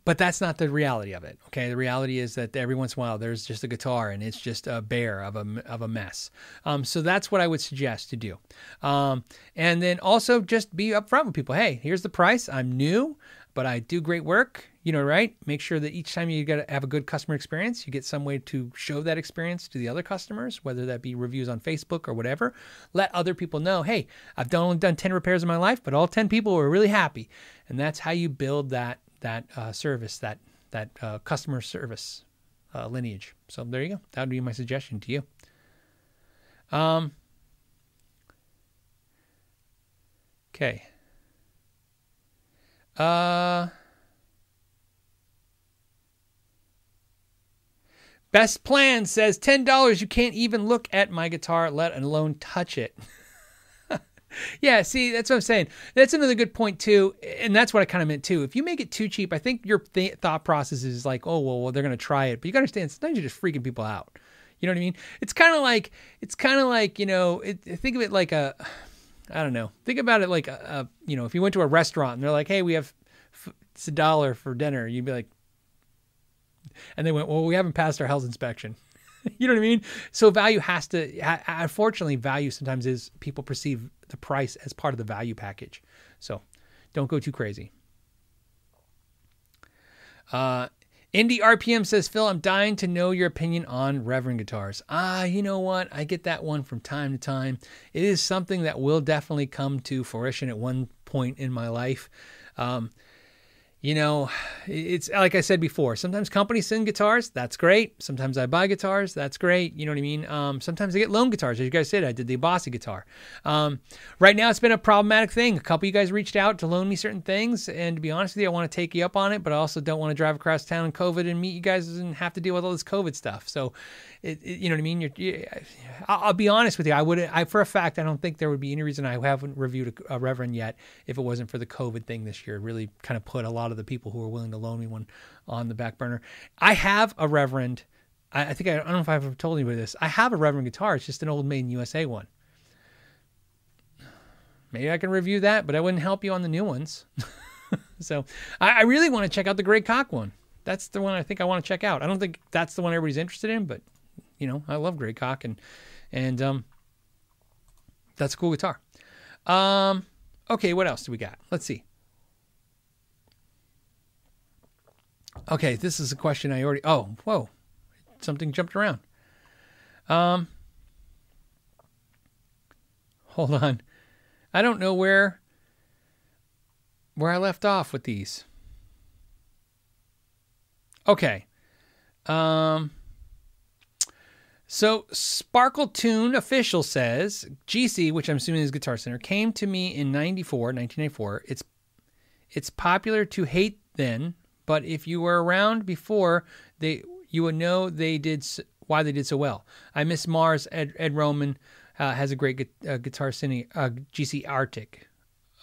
but that's not the reality of it. Okay, the reality is that every once in a while there's just a guitar and it's just a bear of a of a mess. Um, so that's what I would suggest to do. Um, and then also just be upfront with people. Hey, here's the price. I'm new, but I do great work. You know, right? Make sure that each time you got to have a good customer experience, you get some way to show that experience to the other customers, whether that be reviews on Facebook or whatever. Let other people know, hey, I've done, only done 10 repairs in my life, but all 10 people were really happy. And that's how you build that that uh, service, that that uh, customer service uh, lineage. So there you go. That would be my suggestion to you. Um. Okay. Uh. Best plan says $10. You can't even look at my guitar, let alone touch it. Yeah, see, that's what I'm saying. That's another good point too, and that's what I kind of meant too. If you make it too cheap, I think your th- thought process is like, oh well, well they're gonna try it, but you gotta understand sometimes you're just freaking people out. You know what I mean? It's kind of like it's kind of like you know, it, think of it like a, I don't know, think about it like a, a, you know, if you went to a restaurant and they're like, hey, we have it's a dollar for dinner, you'd be like, and they went, well, we haven't passed our health inspection. you know what I mean? So value has to, unfortunately, value sometimes is people perceive the price as part of the value package. So don't go too crazy. Uh, Indie RPM says, Phil, I'm dying to know your opinion on Reverend guitars. Ah, you know what? I get that one from time to time. It is something that will definitely come to fruition at one point in my life. Um, you know, it's like I said before. Sometimes companies send guitars, that's great. Sometimes I buy guitars, that's great. You know what I mean? Um, sometimes I get loan guitars, as you guys said. I did the Bossy guitar. Um, right now, it's been a problematic thing. A couple of you guys reached out to loan me certain things, and to be honest with you, I want to take you up on it, but I also don't want to drive across town in COVID and meet you guys and have to deal with all this COVID stuff. So, it, it, you know what I mean? You're, you, I'll, be honest with you. I would, I for a fact, I don't think there would be any reason I haven't reviewed a, a Reverend yet if it wasn't for the COVID thing this year. It really kind of put a lot of the people who were willing to loan me one on the back burner. I have a Reverend. I, I think I, I, don't know if I've ever told anybody this. I have a Reverend guitar. It's just an old Made in USA one. Maybe I can review that, but I wouldn't help you on the new ones. so I, I really want to check out the Greg Koch one. That's the one I think I want to check out. I don't think that's the one everybody's interested in, but you know, I love Greg Koch and and um, that's a cool guitar. Um, okay, what else do we got? Let's see. Okay, this is a question I already. Oh, whoa, something jumped around. Um, hold on, I don't know where where I left off with these. Okay, um. So Sparkle Tune official says GC, which I'm assuming is Guitar Center, came to me in 94, 1994. It's it's popular to hate then, but if you were around before, they you would know they did why they did so well. I miss Mars. Ed, Ed Roman uh, has a great uh, guitar cine, uh, GC Arctic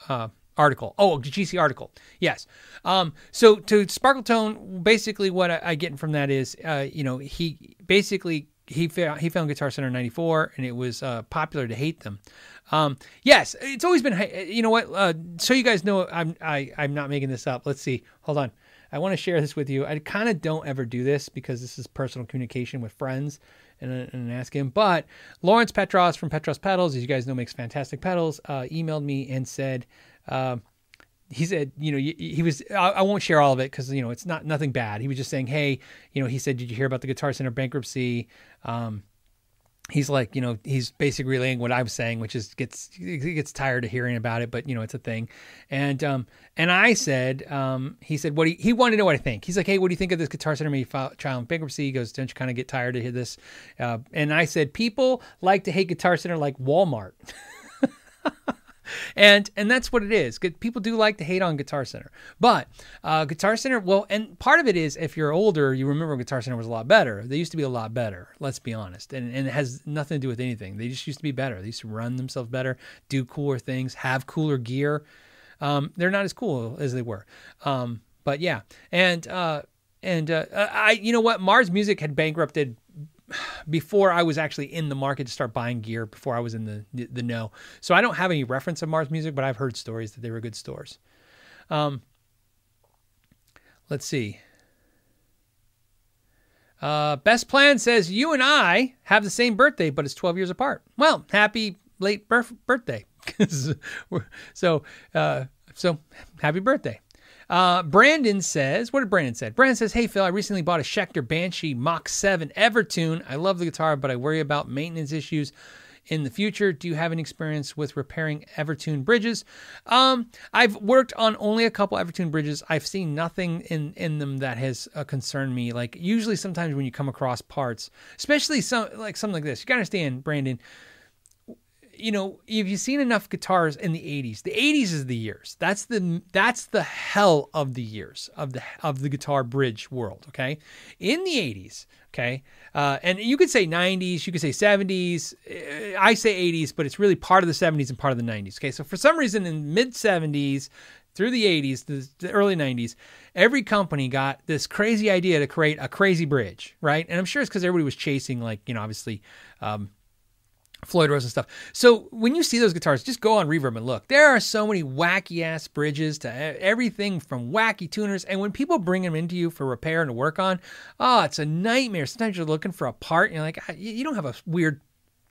uh, article. Oh, GC article. Yes. Um, so to Sparkle Tone, basically what I, I get from that is, uh, you know, he basically he found, he found Guitar Center in '94, and it was uh, popular to hate them. Um, yes, it's always been. You know what? Uh, so you guys know, I'm I, I'm not making this up. Let's see. Hold on. I want to share this with you. I kind of don't ever do this because this is personal communication with friends and, and ask him. But Lawrence Petros from Petros Pedals, as you guys know, makes fantastic pedals, uh, emailed me and said, uh, he said, you know, he was, I won't share all of it because, you know, it's not nothing bad. He was just saying, hey, you know, he said, did you hear about the Guitar Center bankruptcy? Um, he's like, you know, he's basically relaying what I was saying, which is gets gets tired of hearing about it, but you know, it's a thing. And um, and I said, um, he said, what he he wanted to know what I think. He's like, hey, what do you think of this Guitar Center maybe child in bankruptcy? He goes, don't you kind of get tired of hear this? Uh, and I said, people like to hate Guitar Center like Walmart. and and that's what it is. People do like to hate on Guitar Center, but uh, Guitar Center. Well, and part of it is if you're older, you remember Guitar Center was a lot better. They used to be a lot better. Let's be honest, and and it has nothing to do with anything. They just used to be better. They used to run themselves better, do cooler things, have cooler gear. Um, they're not as cool as they were. Um, but yeah, and uh, and uh, I, you know what, Mars Music had bankrupted before I was actually in the market to start buying gear. Before I was in the the know, so I don't have any reference of Mars Music, but I've heard stories that they were good stores. Um, let's see. Uh, Best Plan says you and I have the same birthday, but it's 12 years apart. Well, happy late birth- birthday. so, uh, so happy birthday. Uh, Brandon says, what did Brandon say? Brandon says, Hey Phil, I recently bought a Schecter Banshee Mach 7 Evertune. I love the guitar, but I worry about maintenance issues in the future. Do you have any experience with repairing Evertune bridges? Um, I've worked on only a couple Evertune bridges. I've seen nothing in in them that has uh, concerned me. Like usually, sometimes when you come across parts, especially some like something like this, you gotta understand, Brandon you know, if you've seen enough guitars in the 80s, the 80s is the years. That's the that's the hell of the years of the of the guitar bridge world. Okay, in the 80s. Okay, uh, and you could say 90s, you could say 70s. I say 80s, but it's really part of the 70s and part of the 90s. Okay, so for some reason in mid 70s through the 80s, the, early 90s, every company got this crazy idea to create a crazy bridge, right? And I'm sure it's because everybody was chasing, like, you know, obviously. Um, Floyd Rose and stuff. So when you see those guitars, just go on Reverb and look. There are so many wacky ass bridges to everything from wacky tuners. And when people bring them into you for repair and to work on, oh, it's a nightmare. Sometimes you're looking for a part and you're like, ah, you don't have a weird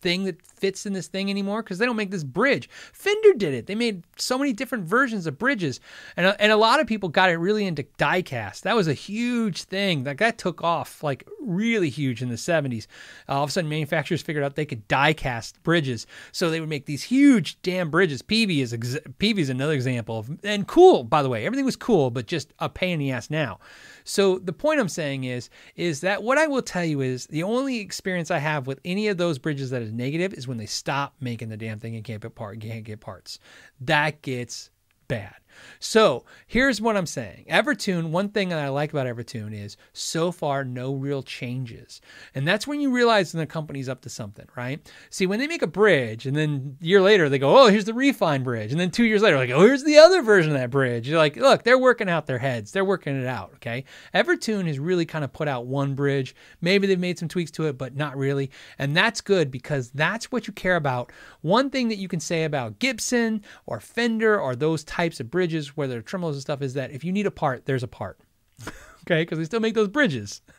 thing that fits in this thing anymore because they don't make this bridge. Fender did it. They made so many different versions of bridges, and a, and a lot of people got it really into diecast. That was a huge thing. Like that took off like really huge in the 70s. Uh, all of a sudden, manufacturers figured out they could diecast bridges, so they would make these huge damn bridges. Peavey is ex- Peavey is another example of, and cool by the way. Everything was cool, but just a pain in the ass now. So the point I'm saying is is that what I will tell you is the only experience I have with any of those bridges that is negative is when they stop making the damn thing and can't get part can't get parts. That gets bad. So here's what I'm saying. Evertune, one thing that I like about Evertune is so far no real changes. And that's when you realize when the company's up to something, right? See, when they make a bridge and then a year later they go, oh, here's the refined bridge. And then two years later, like, oh, here's the other version of that bridge. You're like, look, they're working out their heads. They're working it out, okay? Evertune has really kind of put out one bridge. Maybe they've made some tweaks to it, but not really. And that's good because that's what you care about. One thing that you can say about Gibson or Fender or those types of bridges where there are tremolos and stuff is that if you need a part, there's a part. okay, because they still make those bridges.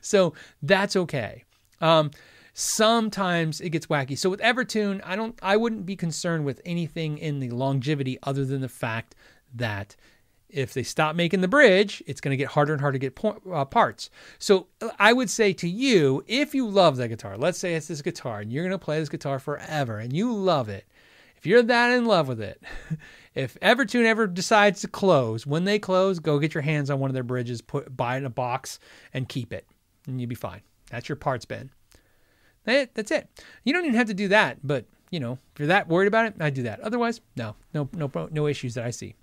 So that's okay. Um, sometimes it gets wacky. So with Evertune, I don't, I wouldn't be concerned with anything in the longevity other than the fact that if they stop making the bridge, it's going to get harder and harder to get po- uh, parts. So I would say to you, if you love that guitar, let's say it's this guitar and you're going to play this guitar forever and you love it, if you're that in love with it, if Evertune ever decides to close, when they close, go get your hands on one of their bridges, put buy it in a box, and keep it, and you'll be fine. That's your parts bin. That, that's it. You don't even have to do that, but you know, if you're that worried about it, I do that. Otherwise, no, no, no, no issues that I see.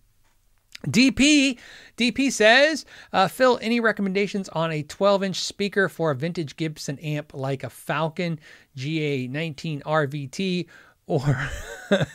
DP DP says, uh, Phil, any recommendations on a 12 inch speaker for a vintage Gibson amp like a Falcon GA19 RVT or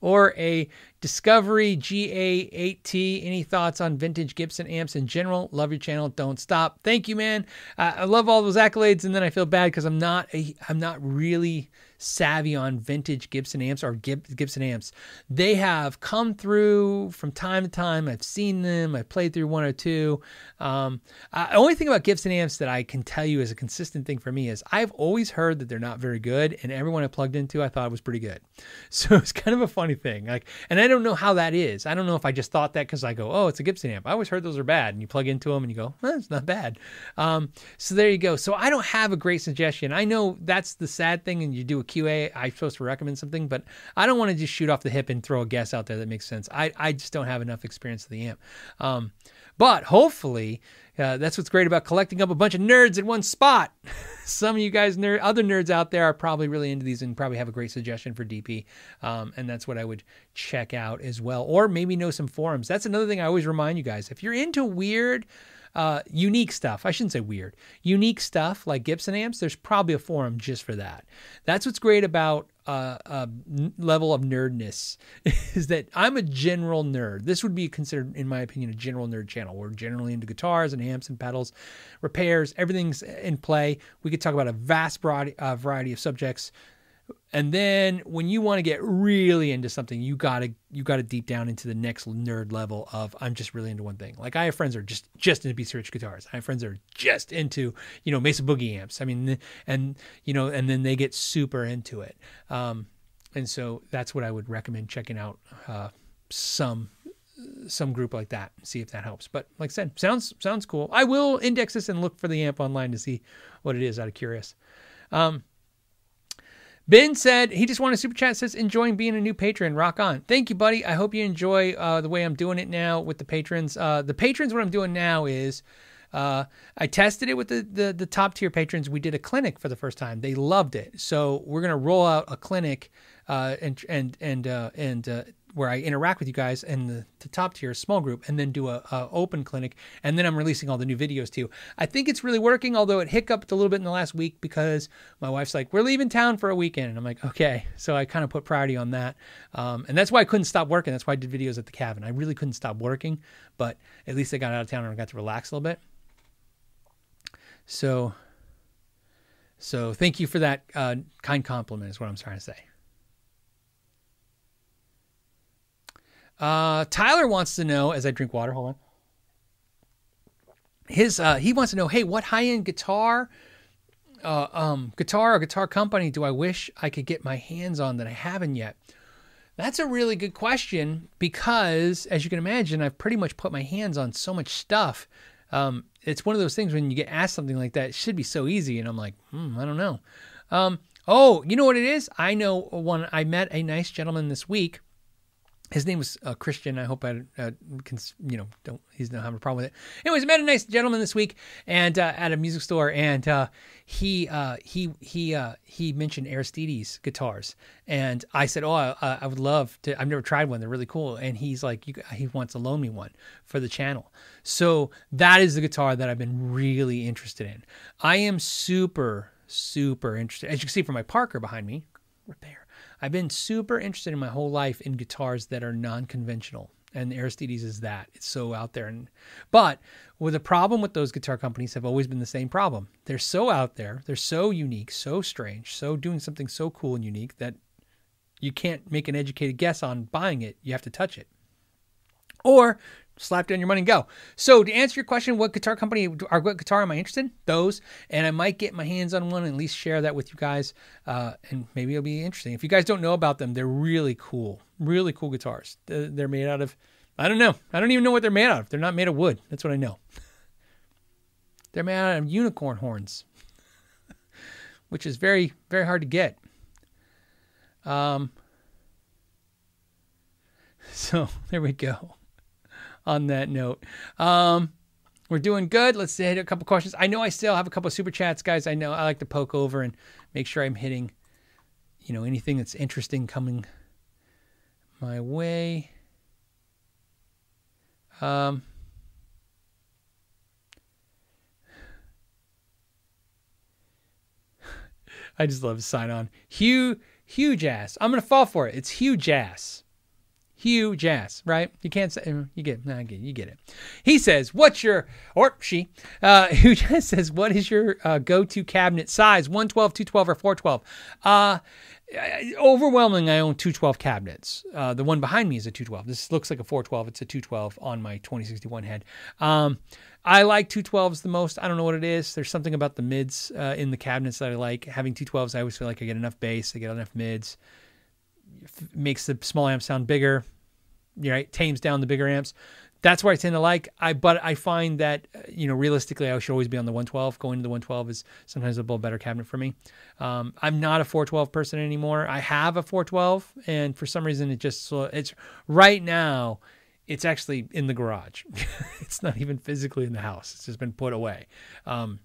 or a Discovery GA8T. Any thoughts on vintage Gibson amps in general? Love your channel. Don't stop. Thank you, man. Uh, I love all those accolades, and then I feel bad because I'm not a, I'm not really savvy on vintage Gibson amps or Gibson amps. They have come through from time to time. I've seen them. I've played through one or two. Um, the only thing about Gibson amps that I can tell you is a consistent thing for me is I've always heard that they're not very good, and everyone I plugged into, I thought was pretty good. So it's kind of a funny thing. Like, and I don't know how that is. I don't know if I just thought that because I go, oh, it's a Gibson amp. I always heard those are bad, and you plug into them and you go, well, it's not bad. Um, so there you go. So I don't have a great suggestion. I know that's the sad thing, and you do a QA, I'm supposed to recommend something, but I don't want to just shoot off the hip and throw a guess out there that makes sense. I, I just don't have enough experience with the amp. Um, But hopefully, uh, that's what's great about collecting up a bunch of nerds in one spot. Some of you guys, nerd, other nerds out there, are probably really into these and probably have a great suggestion for DP. Um, and that's what I would check out as well. Or maybe know some forums. That's another thing I always remind you guys. If you're into weird, uh, unique stuff. I shouldn't say weird. Unique stuff like Gibson amps, there's probably a forum just for that. That's what's great about uh, uh, level of nerdness is that I'm a general nerd. This would be considered, in my opinion, a general nerd channel. We're generally into guitars and amps and pedals, repairs, everything's in play. We could talk about a vast uh, variety of subjects and then when you want to get really into something, you gotta you gotta deep down into the next nerd level of I'm just really into one thing. Like I have friends that are just just into BC Rich guitars. I have friends that are just into you know Mesa Boogie amps. I mean, and you know, and then they get super into it. Um, and so that's what I would recommend checking out uh, some some group like that. See if that helps. But like I said, sounds sounds cool. I will index this and look for the amp online to see what it is out of curious. Um, Ben said he just wanted a super chat. Says enjoying being a new patron. Rock on. Thank you, buddy. I hope you enjoy uh, the way I'm doing it now with the patrons. Uh, the patrons, what I'm doing now is uh, I tested it with the, the, the top tier patrons. We did a clinic for the first time. They loved it. So we're gonna roll out a clinic uh, and and and uh, and uh, where I interact with you guys in the, the top tier small group and then do a, a, open clinic and then I'm releasing all the new videos too. I think it's really working, although it hiccuped a little bit in the last week because my wife's like, "We're leaving town for a weekend," and I'm like, "Okay." So I kind of put priority on that, um, and that's why I couldn't stop working. That's why I did videos at the cabin. I really couldn't stop working, but at least I got out of town and I got to relax a little bit. So, so thank you for that uh, kind compliment. Is what I'm trying to say. Uh, Tyler wants to know as I drink water. Hold on. His uh, he wants to know, hey, what high end guitar, uh, um, guitar or guitar company do I wish I could get my hands on that I haven't yet? That's a really good question because, as you can imagine, I've pretty much put my hands on so much stuff. Um, it's one of those things when you get asked something like that, it should be so easy, and I'm like, hmm, I don't know. Um, oh, you know what it is? I know one. I met a nice gentleman this week his name was uh, Christian. I hope I uh, can, you know, don't he's not having a problem with it. Anyways, I met a nice gentleman this week and uh, at a music store, and uh, he uh, he he uh, he mentioned Aristides guitars, and I said, "Oh, I, I, would love to. I've never tried one. They're really cool." And he's like, he wants to loan me one for the channel. So that is the guitar that I've been really interested in. I am super super interested, as you can see from my Parker behind me, right there I've been super interested in my whole life in guitars that are non-conventional, and Aristides is that. It's so out there, and but with the problem with those guitar companies have always been the same problem. They're so out there, they're so unique, so strange, so doing something so cool and unique that you can't make an educated guess on buying it. You have to touch it. Or slap down your money and go. So to answer your question, what guitar company or what guitar am I interested in? Those, and I might get my hands on one and at least share that with you guys, uh, and maybe it'll be interesting. If you guys don't know about them, they're really cool, really cool guitars. They're made out of, I don't know, I don't even know what they're made out of. They're not made of wood. That's what I know. They're made out of unicorn horns, which is very very hard to get. Um. So there we go on that note. Um, we're doing good. Let's hit a couple questions. I know I still have a couple super chats, guys. I know I like to poke over and make sure I'm hitting, you know, anything that's interesting coming my way. Um, I just love sign on. Huge, huge ass. I'm gonna fall for it. It's huge ass huge ass, right? You can't say uh, you get nah, you get it. He says, "What's your or she uh, who just says what is your uh, go-to cabinet size? 112, 212 or 412?" Uh overwhelming I own 212 cabinets. Uh, the one behind me is a 212. This looks like a 412. It's a 212 on my 2061 head. Um, I like 212s the most. I don't know what it is. There's something about the mids uh, in the cabinets that I like. Having 212s, I always feel like I get enough bass, I get enough mids. makes the small amp sound bigger right tames down the bigger amps that's where I tend to like. I but I find that uh, you know realistically I should always be on the 112. Going to the 112 is sometimes a little better cabinet for me. Um, I'm not a 412 person anymore. I have a 412, and for some reason it just it's right now it's actually in the garage. it's not even physically in the house. It's just been put away. Um,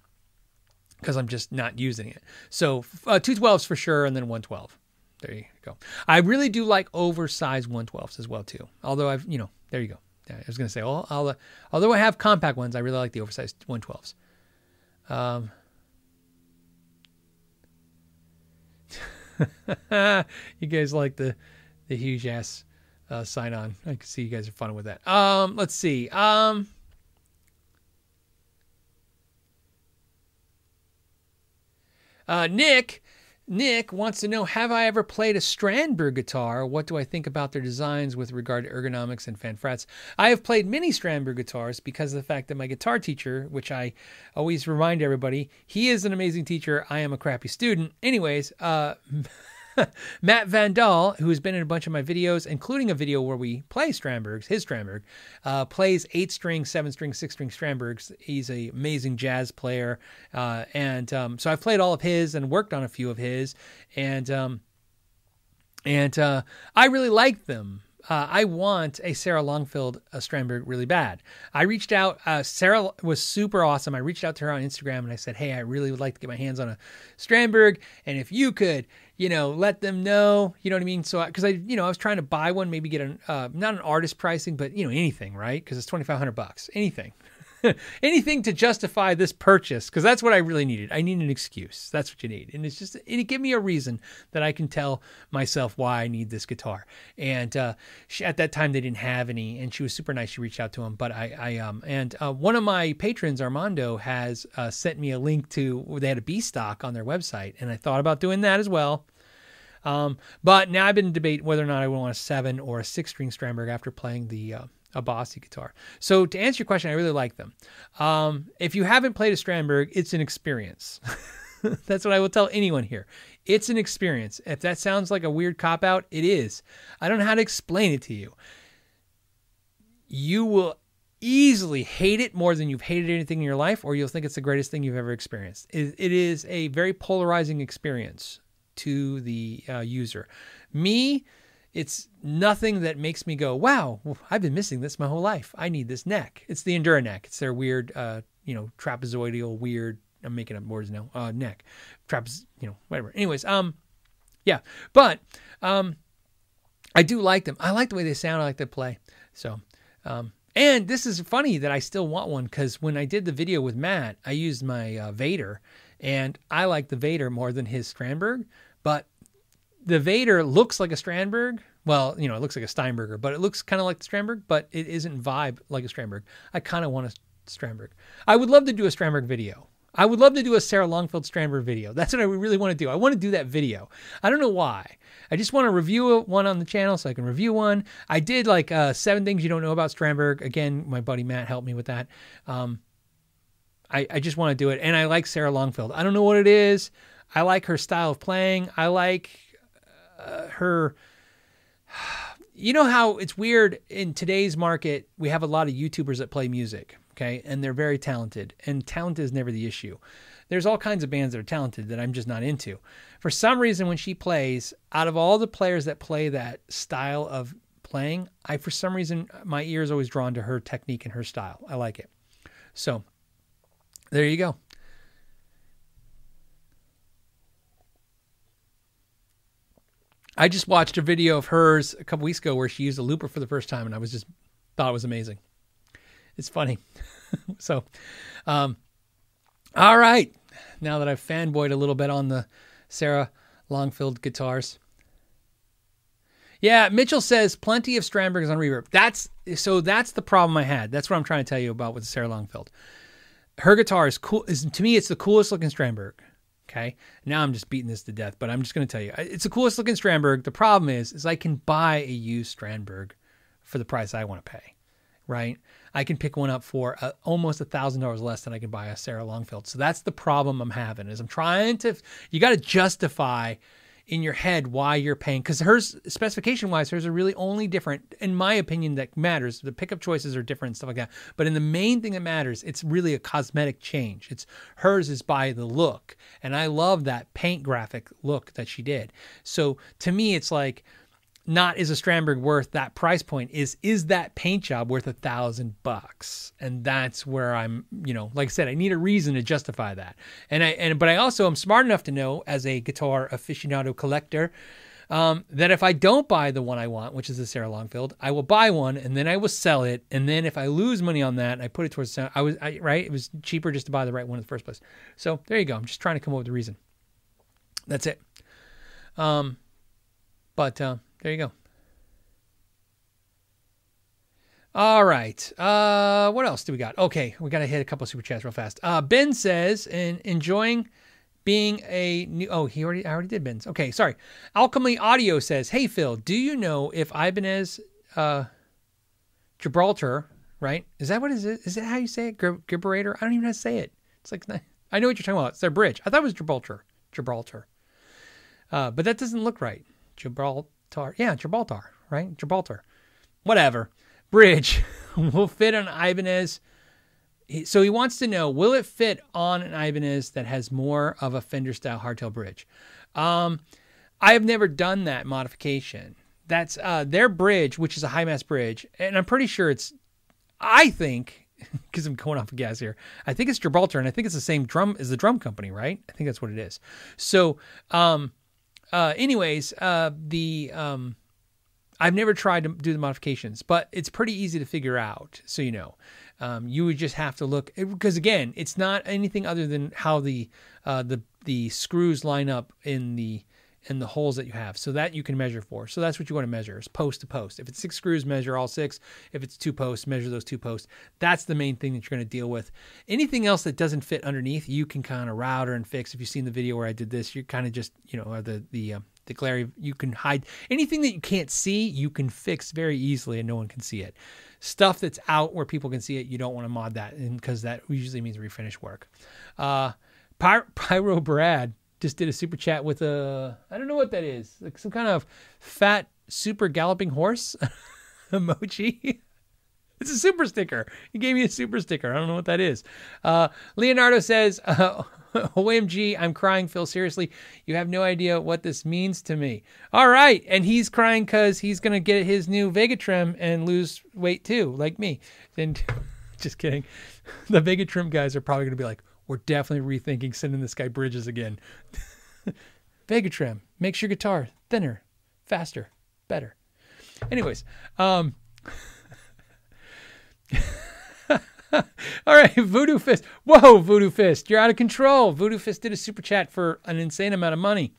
because I'm just not using it. So uh, two twelves for sure, and then one twelve. There you go. I really do like oversized one twelves as well too. Although I've you know there you go. I was gonna say, well, I'll, although I have compact ones, I really like the oversized one twelves. Um, you guys like the the huge ass uh, sign on. I can see you guys are fun with that. Um, let's see. Um, uh, Nick. Nick wants to know Have I ever played a Strandberg guitar? What do I think about their designs with regard to ergonomics and fan frets? I have played many Strandberg guitars because of the fact that my guitar teacher, which I always remind everybody, he is an amazing teacher. I am a crappy student. Anyways, uh, Matt Vandal, who has been in a bunch of my videos, including a video where we play Strandbergs, his Strandberg, uh, plays eight string, seven string, six string Strandbergs. He's an amazing jazz player. Uh, and um, so I've played all of his and worked on a few of his. And, um, and uh, I really like them. Uh, I want a Sarah Longfield a Strandberg really bad. I reached out. Uh, Sarah was super awesome. I reached out to her on Instagram and I said, "Hey, I really would like to get my hands on a Strandberg, and if you could, you know, let them know, you know what I mean? So, because I, you know, I was trying to buy one, maybe get an, uh, not an artist pricing, but, you know, anything, right? Because it's 2500 bucks, anything. anything to justify this purchase because that's what I really needed. I need an excuse. That's what you need, and it's just and it give me a reason that I can tell myself why I need this guitar. And uh, she, at that time they didn't have any, and she was super nice. She reached out to him, but I, I um and uh, one of my patrons, Armando, has uh, sent me a link to they had a B stock on their website, and I thought about doing that as well. Um, but now I've been debating whether or not I would want a seven or a six string Strandberg after playing the uh, a Bossy guitar. So to answer your question, I really like them. Um, if you haven't played a Strandberg, it's an experience. That's what I will tell anyone here. It's an experience. If that sounds like a weird cop out, it is. I don't know how to explain it to you. You will easily hate it more than you've hated anything in your life, or you'll think it's the greatest thing you've ever experienced. it, is a very polarizing experience to the uh, user. Me, it's nothing that makes me go, wow, I've been missing this my whole life. I need this neck. It's the EndurNeck. It's their weird, uh, you know, trapezoidal, weird, I'm making up words now, uh, neck. Trapez, you know, whatever. Anyways, um, yeah, but, um, I do like them. I like the way they sound. I like they play. So, um, and this is funny that I still want one because when I did the video with Matt, I used my uh, Vader, and I like the Vader more than his Strandberg. But the Vader looks like a Strandberg. Well, you know, it looks like a Steinberger, but it looks kind of like the Strandberg, but it isn't vibe like a Strandberg. I kind of want a Strandberg. I would love to do a Strandberg video. I would love to do a Sarah Longfield Strandberg video. That's what I really want to do. I want to do that video. I don't know why. I just want to review one on the channel so I can review one. I did like uh, seven things you don't know about Strandberg. Again, my buddy Matt helped me with that. Um, I, I just want to do it. And I like Sarah Longfield. I don't know what it is. I like her style of playing. I like uh, her. You know how it's weird in today's market, we have a lot of YouTubers that play music, okay? And they're very talented, and talent is never the issue. There's all kinds of bands that are talented that I'm just not into. For some reason, when she plays, out of all the players that play that style of playing, I, for some reason, my ear is always drawn to her technique and her style. I like it. So, there you go. I just watched a video of hers a couple weeks ago where she used a looper for the first time, and I was just thought it was amazing. It's funny. so, um, all right. Now that I've fanboyed a little bit on the Sarah Longfield guitars. Yeah, Mitchell says plenty of Strandbergs on reverb. That's so that's the problem I had. That's what I'm trying to tell you about with Sarah Longfield. Her guitar is cool. Is to me, it's the coolest looking Strandberg. Okay. Now I'm just beating this to death, but I'm just going to tell you it's the coolest looking Strandberg. The problem is, is I can buy a used Strandberg for the price I want to pay, right? I can pick one up for uh, almost a thousand dollars less than I can buy a Sarah Longfield. So that's the problem I'm having is I'm trying to, you got to justify in your head why you're paying because hers specification wise hers are really only different in my opinion that matters. The pickup choices are different stuff like that. But in the main thing that matters it's really a cosmetic change. It's hers is by the look. And i love that paint graphic look that she did. So to me it's like not is a Strandberg worth that price point is is that paint job worth a thousand bucks and that's where i'm you know like i said i need a reason to justify that and i and but i also am smart enough to know as a guitar aficionado collector um, that if I don't buy the one I want, which is the Sarah Longfield, I will buy one and then I will sell it. And then if I lose money on that, I put it towards I was I, right. It was cheaper just to buy the right one in the first place. So there you go. I'm just trying to come up with a reason. That's it. Um, but uh, there you go. All right. Uh, what else do we got? Okay, we got to hit a couple super chats real fast. Uh, ben says, "In enjoying being a new oh he already I already did Ben's. Okay, sorry. Alchemy Audio says, "Hey Phil, do you know if Ibanez uh Gibraltar, right? Is that what is it? Is that how you say it? Gibraltar? I don't even know how to say it. It's like I know what you're talking about. It's their bridge. I thought it was Gibraltar. Gibraltar. Uh, but that doesn't look right. Gibraltar. Yeah, Gibraltar, right? Gibraltar. Whatever. Bridge will fit on Ibanez so he wants to know will it fit on an Ibanez that has more of a Fender style hardtail bridge? Um, I have never done that modification. That's uh, their bridge, which is a high mass bridge, and I'm pretty sure it's. I think because I'm going off of gas here. I think it's Gibraltar, and I think it's the same drum as the drum company, right? I think that's what it is. So, um, uh, anyways, uh, the um, I've never tried to do the modifications, but it's pretty easy to figure out. So you know, um, you would just have to look because again, it's not anything other than how the uh, the the screws line up in the in the holes that you have. So that you can measure for. So that's what you want to measure is post to post. If it's six screws, measure all six. If it's two posts, measure those two posts. That's the main thing that you're going to deal with. Anything else that doesn't fit underneath, you can kind of router and fix. If you've seen the video where I did this, you're kind of just you know the the uh, the glare you can hide anything that you can't see you can fix very easily and no one can see it stuff that's out where people can see it, you don't want to mod that because that usually means refinish work. Uh, Py- Pyro Brad just did a super chat with a I don't know what that is, like some kind of fat super galloping horse emoji. It's a super sticker. He gave me a super sticker. I don't know what that is. Uh, Leonardo says, uh, OMG, I'm crying, Phil. Seriously, you have no idea what this means to me. All right. And he's crying because he's going to get his new Vega Trem and lose weight too, like me. And just kidding. The Vega Trem guys are probably going to be like, we're definitely rethinking sending this guy bridges again. Vega Trem makes your guitar thinner, faster, better. Anyways, um, All right, Voodoo Fist. Whoa, Voodoo Fist, you're out of control. Voodoo Fist did a super chat for an insane amount of money.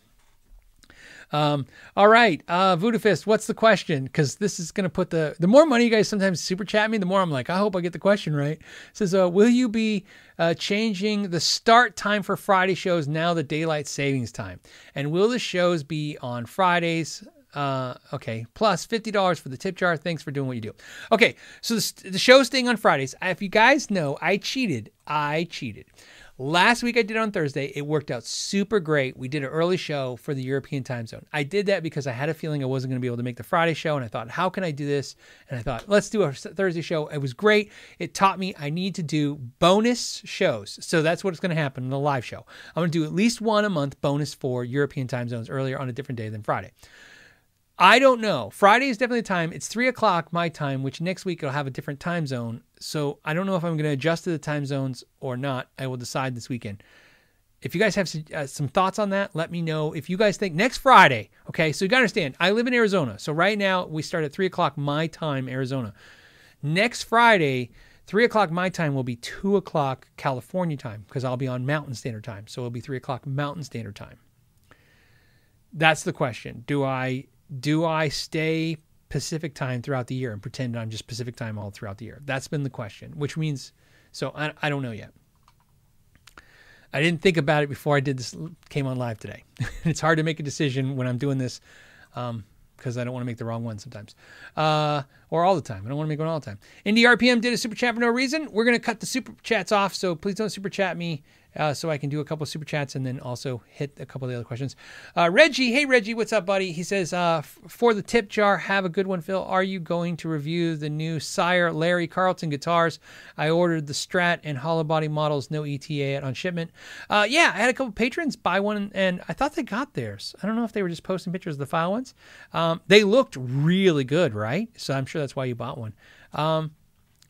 Um, all right, uh, Voodoo Fist, what's the question? Because this is going to put the the more money you guys sometimes super chat me, the more I'm like, I hope I get the question right. It says, uh, will you be uh, changing the start time for Friday shows now the daylight savings time? And will the shows be on Fridays? Uh, okay, plus fifty dollars for the tip jar. Thanks for doing what you do. Okay, so the, the show's staying on Fridays. If you guys know, I cheated. I cheated. Last week I did on Thursday. It worked out super great. We did an early show for the European time zone. I did that because I had a feeling I wasn't going to be able to make the Friday show. And I thought, how can I do this? And I thought, let's do a Thursday show. It was great. It taught me I need to do bonus shows. So that's what's going to happen in the live show. I'm going to do at least one a month bonus for European time zones earlier on a different day than Friday. I don't know. Friday is definitely the time. It's three o'clock my time, which next week it'll have a different time zone. So I don't know if I'm going to adjust to the time zones or not. I will decide this weekend. If you guys have uh, some thoughts on that, let me know. If you guys think next Friday, okay, so you got to understand, I live in Arizona. So right now we start at three o'clock my time, Arizona. Next Friday, three o'clock my time will be two o'clock California time because I'll be on Mountain Standard Time. So it'll be three o'clock Mountain Standard Time. That's the question. Do I do I stay Pacific time throughout the year and pretend I'm just Pacific time all throughout the year? That's been the question, which means, so I, I don't know yet. I didn't think about it before I did this, came on live today. it's hard to make a decision when I'm doing this because um, I don't want to make the wrong one sometimes. Uh, or all the time. I don't want to make one all the time. Indie RPM did a super chat for no reason. We're going to cut the super chats off, so please don't super chat me uh, so I can do a couple super chats and then also hit a couple of the other questions. Uh, Reggie, hey Reggie, what's up, buddy? He says, uh, for the tip jar, have a good one, Phil. Are you going to review the new Sire Larry Carlton guitars? I ordered the Strat and hollow body models, no ETA on shipment. Uh, yeah, I had a couple patrons buy one, and I thought they got theirs. I don't know if they were just posting pictures of the file ones. Um, they looked really good, right? So I'm sure that's why you bought one. Um,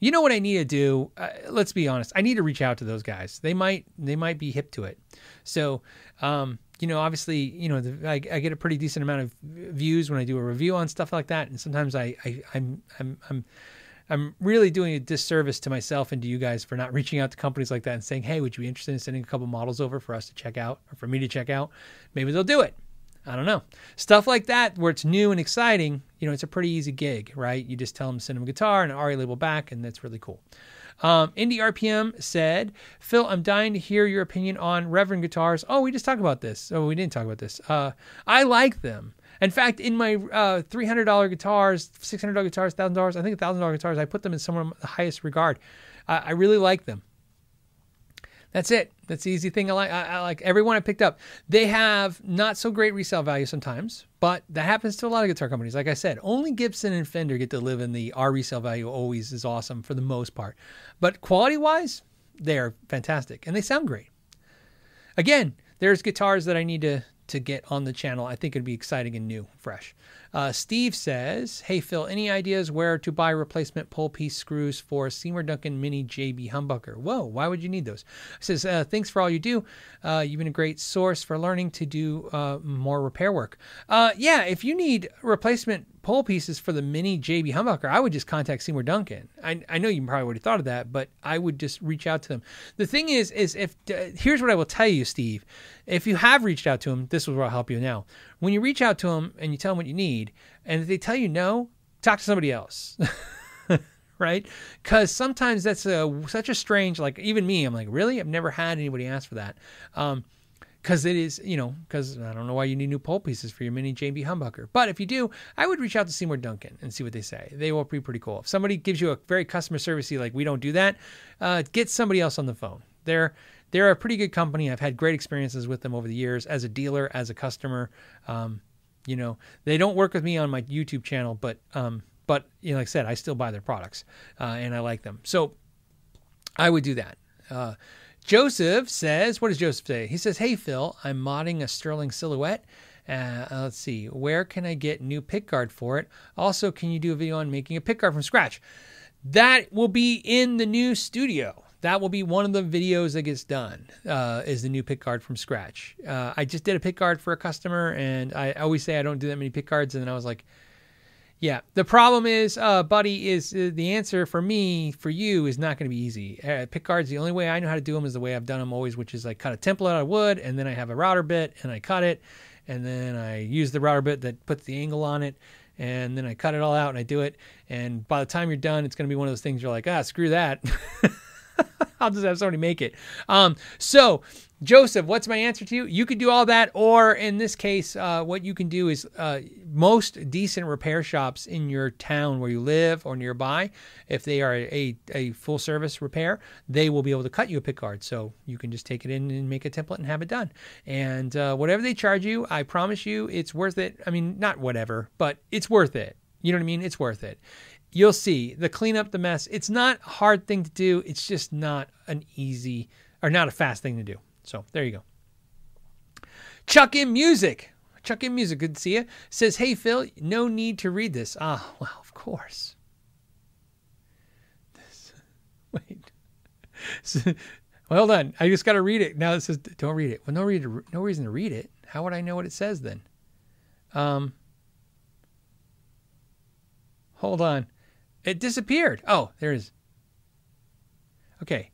you know what I need to do? Uh, let's be honest. I need to reach out to those guys. They might they might be hip to it. So, um, you know, obviously, you know, the, I, I, get a pretty decent amount of views when I do a review on stuff like that, and sometimes I, I I'm I'm I'm I'm really doing a disservice to myself and to you guys for not reaching out to companies like that and saying, "Hey, would you be interested in sending a couple models over for us to check out or for me to check out?" Maybe they'll do it. I don't know. Stuff like that where it's new and exciting, you know, it's a pretty easy gig, right? You just tell them send them a guitar and an ARRI label back, and that's really cool. Um, Indie RPM said, Phil, I'm dying to hear your opinion on Reverend guitars. Oh, we just talked about this. Oh, we didn't talk about this. Uh, I like them. In fact, in my uh, $300 guitars, $600 guitars, $1,000, I think $1,000 guitars, I put them in some of the highest regard. I, I really like them. That's it. That's the easy thing. I like. I, I, like everyone I picked up. They have not so great resale value sometimes, but that happens to a lot of guitar companies. Like I said, only Gibson and Fender get to live in the our resale value always is awesome for the most part, but quality wise, they are fantastic and they sound great. Again, there's guitars that I need to to get on the channel. I think it'd be exciting and new, fresh. Uh, Steve says, Hey Phil, any ideas where to buy replacement pole piece screws for Seymour Duncan Mini JB humbucker? Whoa, why would you need those? He says, uh, Thanks for all you do. Uh, you've been a great source for learning to do uh, more repair work. Uh, yeah, if you need replacement pole pieces for the mini JB humbucker, I would just contact Seymour Duncan. I, I know you probably already thought of that, but I would just reach out to them. The thing is, is if uh, here's what I will tell you, Steve. If you have reached out to him, this is where I'll help you now. When you reach out to them and you tell them what you need, and if they tell you no, talk to somebody else. right? Because sometimes that's a, such a strange, like even me, I'm like, really? I've never had anybody ask for that. Um, because it is, you know, because I don't know why you need new pole pieces for your mini JB humbucker. But if you do, I would reach out to Seymour Duncan and see what they say. They will be pretty cool. If somebody gives you a very customer servicey, like we don't do that, uh, get somebody else on the phone. They're they're a pretty good company. I've had great experiences with them over the years as a dealer, as a customer. Um, you know, they don't work with me on my YouTube channel, but um, but you know, like I said, I still buy their products uh, and I like them. So I would do that. Uh, Joseph says, what does Joseph say? He says, Hey, Phil, I'm modding a Sterling silhouette. Uh, let's see, where can I get new pickguard for it? Also, can you do a video on making a pickguard from scratch? That will be in the new studio. That will be one of the videos that gets done. Uh, is the new pickguard from scratch? Uh, I just did a pickguard for a customer, and I always say I don't do that many pickguards, and then I was like, yeah, the problem is, uh, buddy, is uh, the answer for me, for you, is not going to be easy. Uh, pick guards, the only way I know how to do them is the way I've done them always, which is I cut a template out of wood, and then I have a router bit, and I cut it, and then I use the router bit that puts the angle on it, and then I cut it all out and I do it. And by the time you're done, it's going to be one of those things you're like, ah, screw that. I'll just have somebody make it. Um, so Joseph, what's my answer to you? You could do all that, or in this case, uh, what you can do is uh, most decent repair shops in your town where you live or nearby, if they are a, a full service repair, they will be able to cut you a pick pickguard. So you can just take it in and make a template and have it done. And uh, whatever they charge you, I promise you, it's worth it. I mean, not whatever, but it's worth it. You know what I mean? It's worth it you'll see the clean up the mess. It's not a hard thing to do. It's just not an easy or not a fast thing to do. So there you go. Chuck in music. Chuck in music. Good to see you. Says, hey Phil, no need to read this. Ah, well, of course. This, wait. well, hold on. I just got to read it. Now it says don't read it. Well, no read, no reason to read it. How would I know what it says then? Um. Hold on. It disappeared. Oh, there it is. Okay.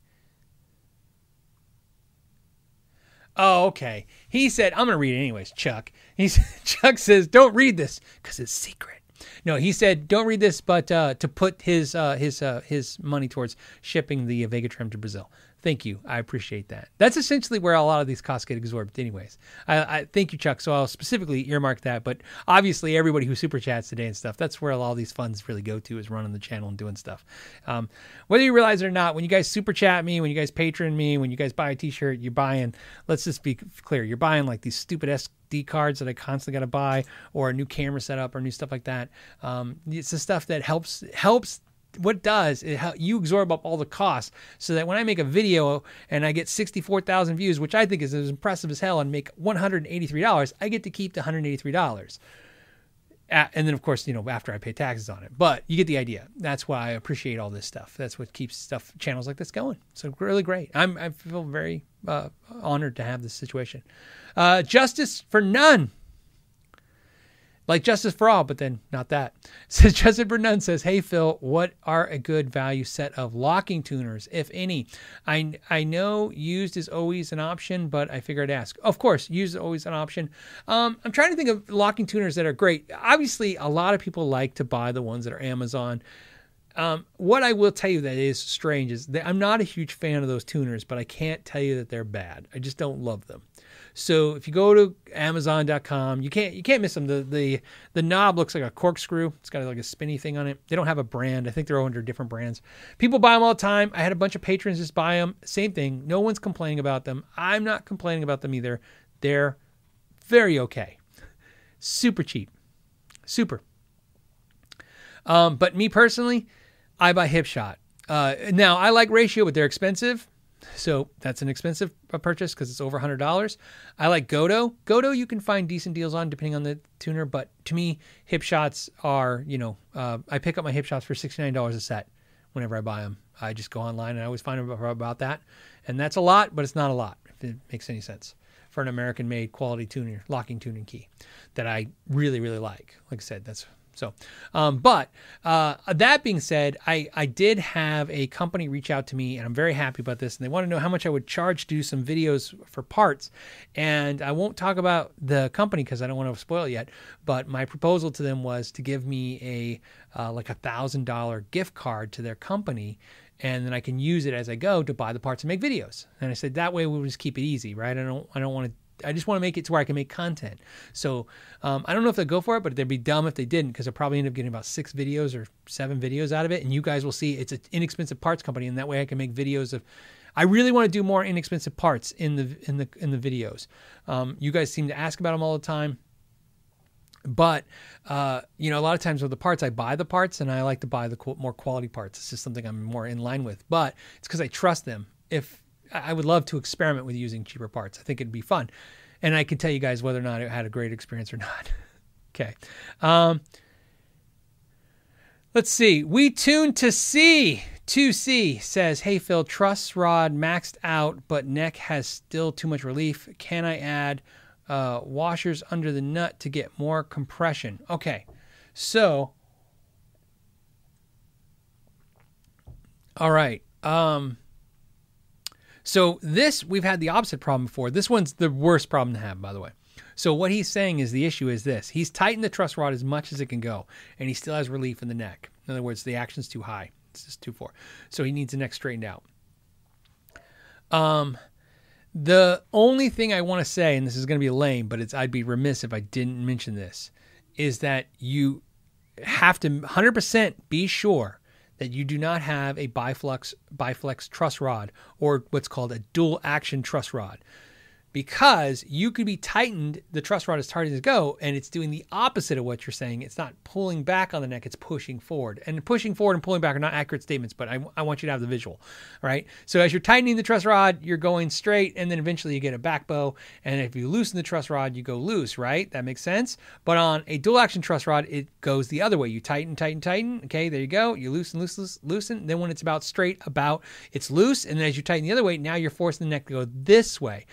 Oh, okay. He said, I'm going to read it anyways, Chuck. He's, Chuck says, don't read this because it's secret. No, he said, don't read this, but uh, to put his uh, his uh, his money towards shipping the Vega Trem to Brazil. Thank you. I appreciate that. That's essentially where a lot of these costs get absorbed, anyways. I, I thank you, Chuck. So I'll specifically earmark that. But obviously, everybody who super chats today and stuff, that's where all these funds really go to is running the channel and doing stuff. Um, whether you realize it or not, when you guys super chat me, when you guys patron me, when you guys buy a T-shirt, you're buying. Let's just be clear. You're buying like these stupid SD cards that I constantly got to buy, or a new camera setup, or new stuff like that. Um, it's the stuff that helps helps what does it help you absorb up all the costs so that when I make a video and I get 64,000 views, which I think is as impressive as hell, and make $183, I get to keep the $183. and then, of course, you know, after I pay taxes on it. But you get the idea. That's why I appreciate all this stuff. That's what keeps stuff channels like this going. So really great. I'm I feel very uh, honored to have this situation. Uh, justice for none like Justice for All, but then not that. Says Justin Bernun says, Hey Phil, what are a good value set of locking tuners, if any? I I know used is always an option, but I figured I'd ask. Of course, used is always an option. Um, I'm trying to think of locking tuners that are great. Obviously, a lot of people like to buy the ones that are Amazon. Um, what I will tell you that is strange is that I'm not a huge fan of those tuners, but I can't tell you that they're bad. I just don't love them. So if you go to Amazon.com, you can't you can't miss them. The the the knob looks like a corkscrew. It's got like a spinny thing on it. They don't have a brand. I think they're under different brands. People buy them all the time. I had a bunch of patrons just buy them. Same thing. No one's complaining about them. I'm not complaining about them either. They're very okay. Super cheap. Super. Um, but me personally, I buy Hipshot. Uh, now I like Ratio, but they're expensive. So that's an expensive purchase because it's over $100. I like Gotoh. Gotoh you can find decent deals on depending on the tuner, but to me, Hipshots are, you know, uh, I pick up my Hipshots for $69 a set whenever I buy them. I just go online and I always find about, about that. And that's a lot, but it's not a lot, if it makes any sense, for an American made quality tuner, locking tuning key that I really, really like. Like I said, that's so, um, but uh, that being said, I, I did have a company reach out to me, and I'm very happy about this. And they want to know how much I would charge to do some videos for parts. And I won't talk about the company because I don't want to spoil it yet. But my proposal to them was to give me a uh, like a thousand dollar gift card to their company and then I can use it as I go to buy the parts and make videos. And I said that way we'll just keep it easy, right? I don't I don't want to I just want to make it to where I can make content. So um, I don't know if they'll go for it, but they'd be dumb if they didn't because they'll probably end up getting about six videos or seven videos out of it. And you guys will see it's an inexpensive parts company, and that way I can make videos of. I really want to do more inexpensive parts in the in the in the videos. Um, you guys seem to ask about them all the time. But uh, you know, a lot of times with the parts, I buy the parts, and I like to buy the more quality parts. It's just something I'm more in line with. But it's because I trust them. If I would love to experiment with using cheaper parts. I think it'd be fun. And I can tell you guys whether or not it had a great experience or not. okay. Um, let's see. We tune to C. 2C says, Hey Phil, truss rod maxed out, but neck has still too much relief. Can I add uh, washers under the nut to get more compression? Okay. So, all right. Um, so this we've had the opposite problem before. This one's the worst problem to have, by the way. So what he's saying is the issue is this: he's tightened the truss rod as much as it can go, and he still has relief in the neck. In other words, the action's too high. It's just too far. So he needs the neck straightened out. Um, the only thing I want to say, and this is going to be lame, but it's I'd be remiss if I didn't mention this, is that you have to 100% be sure that you do not have a biflex biflex truss rod or what's called a dual action truss rod because you could be tightened the truss rod is starting to go and it's doing the opposite of what you're saying. It's not pulling back on the neck it's pushing forward. And pushing forward and pulling back are not accurate statements but I, I want you to have the visual right? So as you're tightening the truss rod you're going straight and then eventually you get a back bow and if you loosen the truss rod you go loose right? That makes sense. But on a dual action truss rod it goes the other way. You tighten tighten tighten. Okay there you go. You loosen loosen loosen. Then when it's about straight about it's loose. And then as you tighten the other way now you're forcing the neck to go this way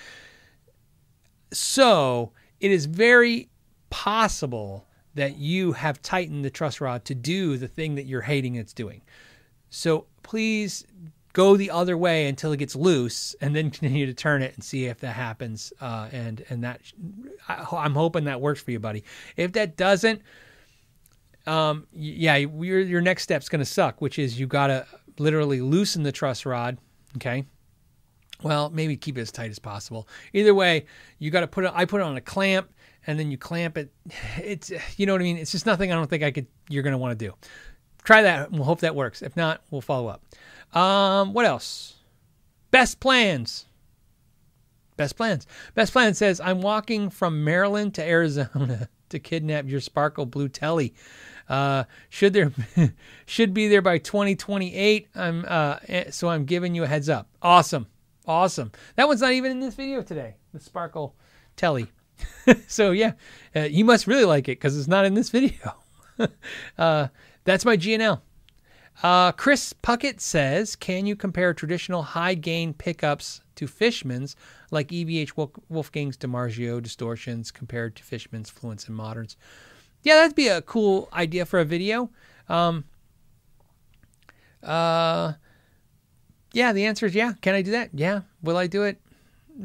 so it is very possible that you have tightened the truss rod to do the thing that you're hating it's doing. So please go the other way until it gets loose and then continue to turn it and see if that happens. Uh, and, and that I, am hoping that works for you, buddy. If that doesn't, um, yeah, your, your next step's going to suck, which is you got to literally loosen the truss rod. Okay. Well, maybe keep it as tight as possible. Either way, you got to put it. I put it on a clamp, and then you clamp it. It's you know what I mean. It's just nothing. I don't think I could. You're going to want to do. Try that. We'll hope that works. If not, we'll follow up. Um, what else? Best plans. Best plans. Best plan says I'm walking from Maryland to Arizona to kidnap your sparkle blue Tele. Uh, should there should be there by 2028. I'm uh, eh, so I'm giving you a heads up. Awesome, awesome. That one's not even in this video today. The sparkle Tele. so yeah, uh, you must really like it because it's not in this video. uh, that's my GNL. Uh, Chris Puckett says, "Can you compare traditional high gain pickups to Fishman's, like EVH Wolfgang's DiMarzio distortions compared to Fishman's Fluence and Moderns?" Yeah, that'd be a cool idea for a video. Um, uh, yeah, the answer is yeah. Can I do that? Yeah. Will I do it?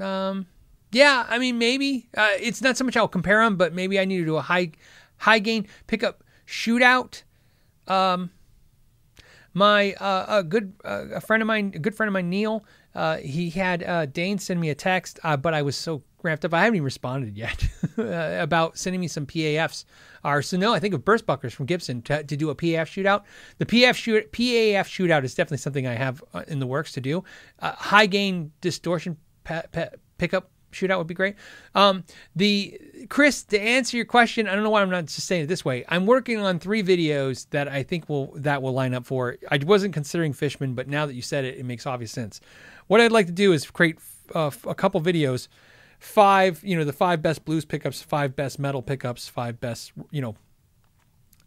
Um, yeah. I mean, maybe. Uh, it's not so much I'll compare them, but maybe I need to do a high, high gain pickup shootout. Um, my uh, a good uh, a friend of mine, a good friend of mine, Neil. Uh, he had uh, Dane send me a text, uh, but I was so ramped up, I haven't even responded yet uh, about sending me some PAFs. Or so no, I think of Burstbuckers from Gibson to, to do a PAF shootout. The PAF shoot PAF shootout is definitely something I have in the works to do. high gain distortion pickup shootout would be great. Um, the Chris, to answer your question, I don't know why I'm not just saying it this way. I'm working on three videos that I think will that will line up for. I wasn't considering Fishman, but now that you said it, it makes obvious sense. What I'd like to do is create uh, a couple videos, five, you know, the five best blues pickups, five best metal pickups, five best, you know,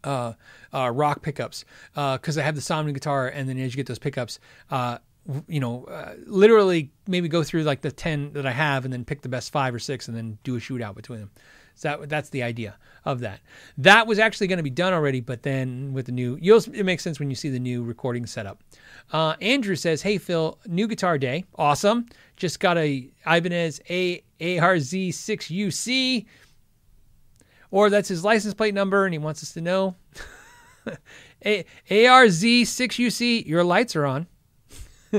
uh, uh, rock pickups because uh, I have the sounding guitar, and then as you get those pickups, uh, you know, uh, literally maybe go through like the 10 that I have and then pick the best five or six and then do a shootout between them. So that, that's the idea of that. That was actually going to be done already, but then with the new, it makes sense when you see the new recording setup. Uh, Andrew says, "Hey Phil, new guitar day, awesome. Just got a Ibanez A ARZ6UC, or that's his license plate number, and he wants us to know. a- ARZ6UC, your lights are on."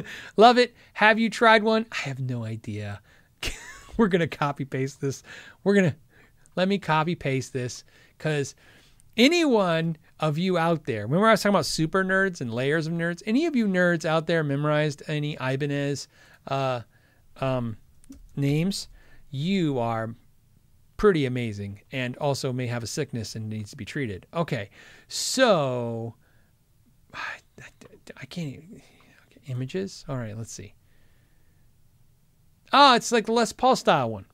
Love it. Have you tried one? I have no idea. We're going to copy paste this. We're going to let me copy paste this because anyone of you out there, remember I was talking about super nerds and layers of nerds? Any of you nerds out there memorized any Ibanez uh, um, names? You are pretty amazing and also may have a sickness and needs to be treated. Okay, so I, I can't even images. All right, let's see. Oh, it's like the Les Paul style one.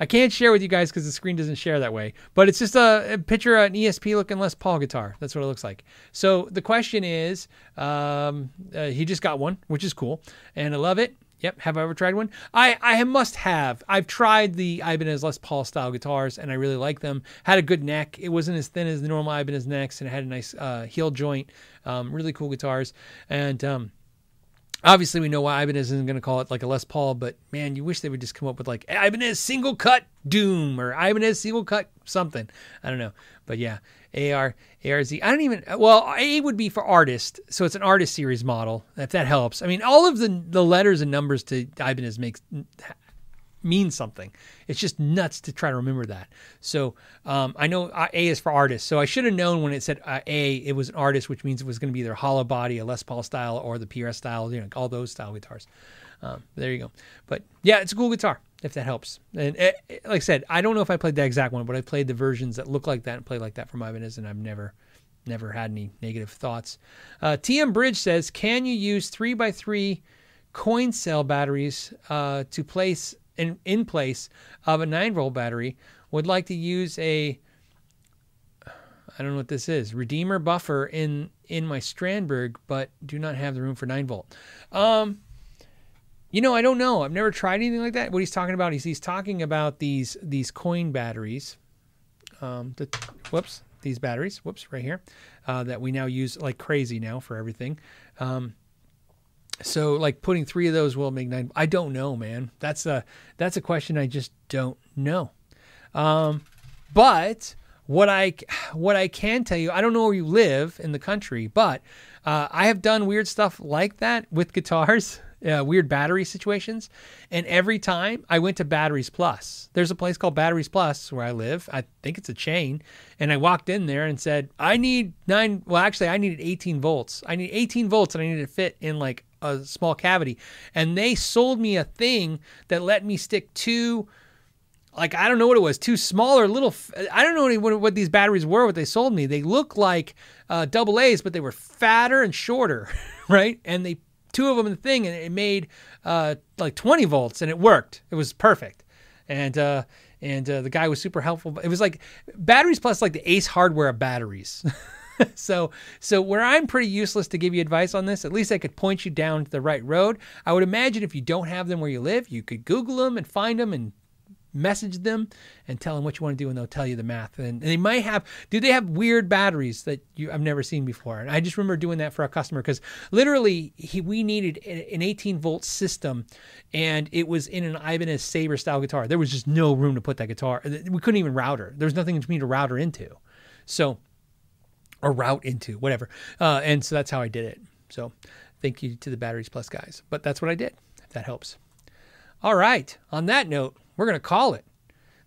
I can't share with you guys because the screen doesn't share that way. But it's just a, a picture of an ESP looking Les Paul guitar. That's what it looks like. So the question is, um, uh, he just got one, which is cool, and I love it. Yep. Have I ever tried one? I, I must have. I've tried the Ibanez Les Paul style guitars and I really like them. Had a good neck. It wasn't as thin as the normal Ibanez necks and it had a nice uh, heel joint. Um, really cool guitars. And um, obviously we know why Ibanez isn't going to call it like a Les Paul, but man, you wish they would just come up with like Ibanez single cut Doom or Ibanez single cut something. I don't know. But yeah, AR, ARZ. I don't even, well, A would be for artist. So it's an artist series model, if that helps. I mean, all of the, the letters and numbers to Ibanez makes mean something. It's just nuts to try to remember that. So um, I know A is for artist. So I should have known when it said uh, A, it was an artist, which means it was going to be either hollow body, a Les Paul style, or the PRS style, you know, all those style guitars. Um, there you go. But yeah, it's a cool guitar if that helps. And it, eh, eh, like I said, I don't know if I played the exact one, but I played the versions that look like that and play like that from Ibanez, and I've never, never had any negative thoughts. Uh, TM Bridge says, can you use three by three coin cell batteries uh, to place in, in place of a nine volt battery? Would like to use a I don't know what this is. Redeemer buffer in in my Strandberg, but do not have the room for nine volt. Um, you know, I don't know. I've never tried anything like that. What he's talking about is he's talking about these these coin batteries. Um, the, whoops, these batteries. Whoops, right here, uh, that we now use like crazy now for everything. Um, so like putting three of those will make nine. I don't know, man. That's a that's a question I just don't know. Um, but what I what I can tell you, I don't know where you live in the country, but uh, I have done weird stuff like that with guitars. Uh, weird battery situations. And every time I went to Batteries Plus, there's a place called Batteries Plus where I live. I think it's a chain. And I walked in there and said, I need nine. Well, actually, I needed 18 volts. I need 18 volts and I needed to fit in like a small cavity. And they sold me a thing that let me stick two like I don't know what it was, two smaller little. I don't know what, what these batteries were. What they sold me, they look like uh, double A's, but they were fatter and shorter, right? And they two of them in the thing, and it made uh, like 20 volts, and it worked. It was perfect, and uh, and uh, the guy was super helpful. It was like batteries plus like the Ace hardware of batteries. so so where I'm pretty useless to give you advice on this, at least I could point you down the right road. I would imagine if you don't have them where you live, you could Google them and find them and message them and tell them what you want to do and they'll tell you the math. And, they might have do they have weird batteries that you I've never seen before? And I just remember doing that for a customer because literally he, we needed an 18 volt system and it was in an Ibanez Saber style guitar. There was just no room to put that guitar. We couldn't even router. There was nothing for me to router into. So or route into whatever uh, and so that's how I did it so thank you to the batteries plus guys but that's what I did if that helps all right on that note we're going to call it.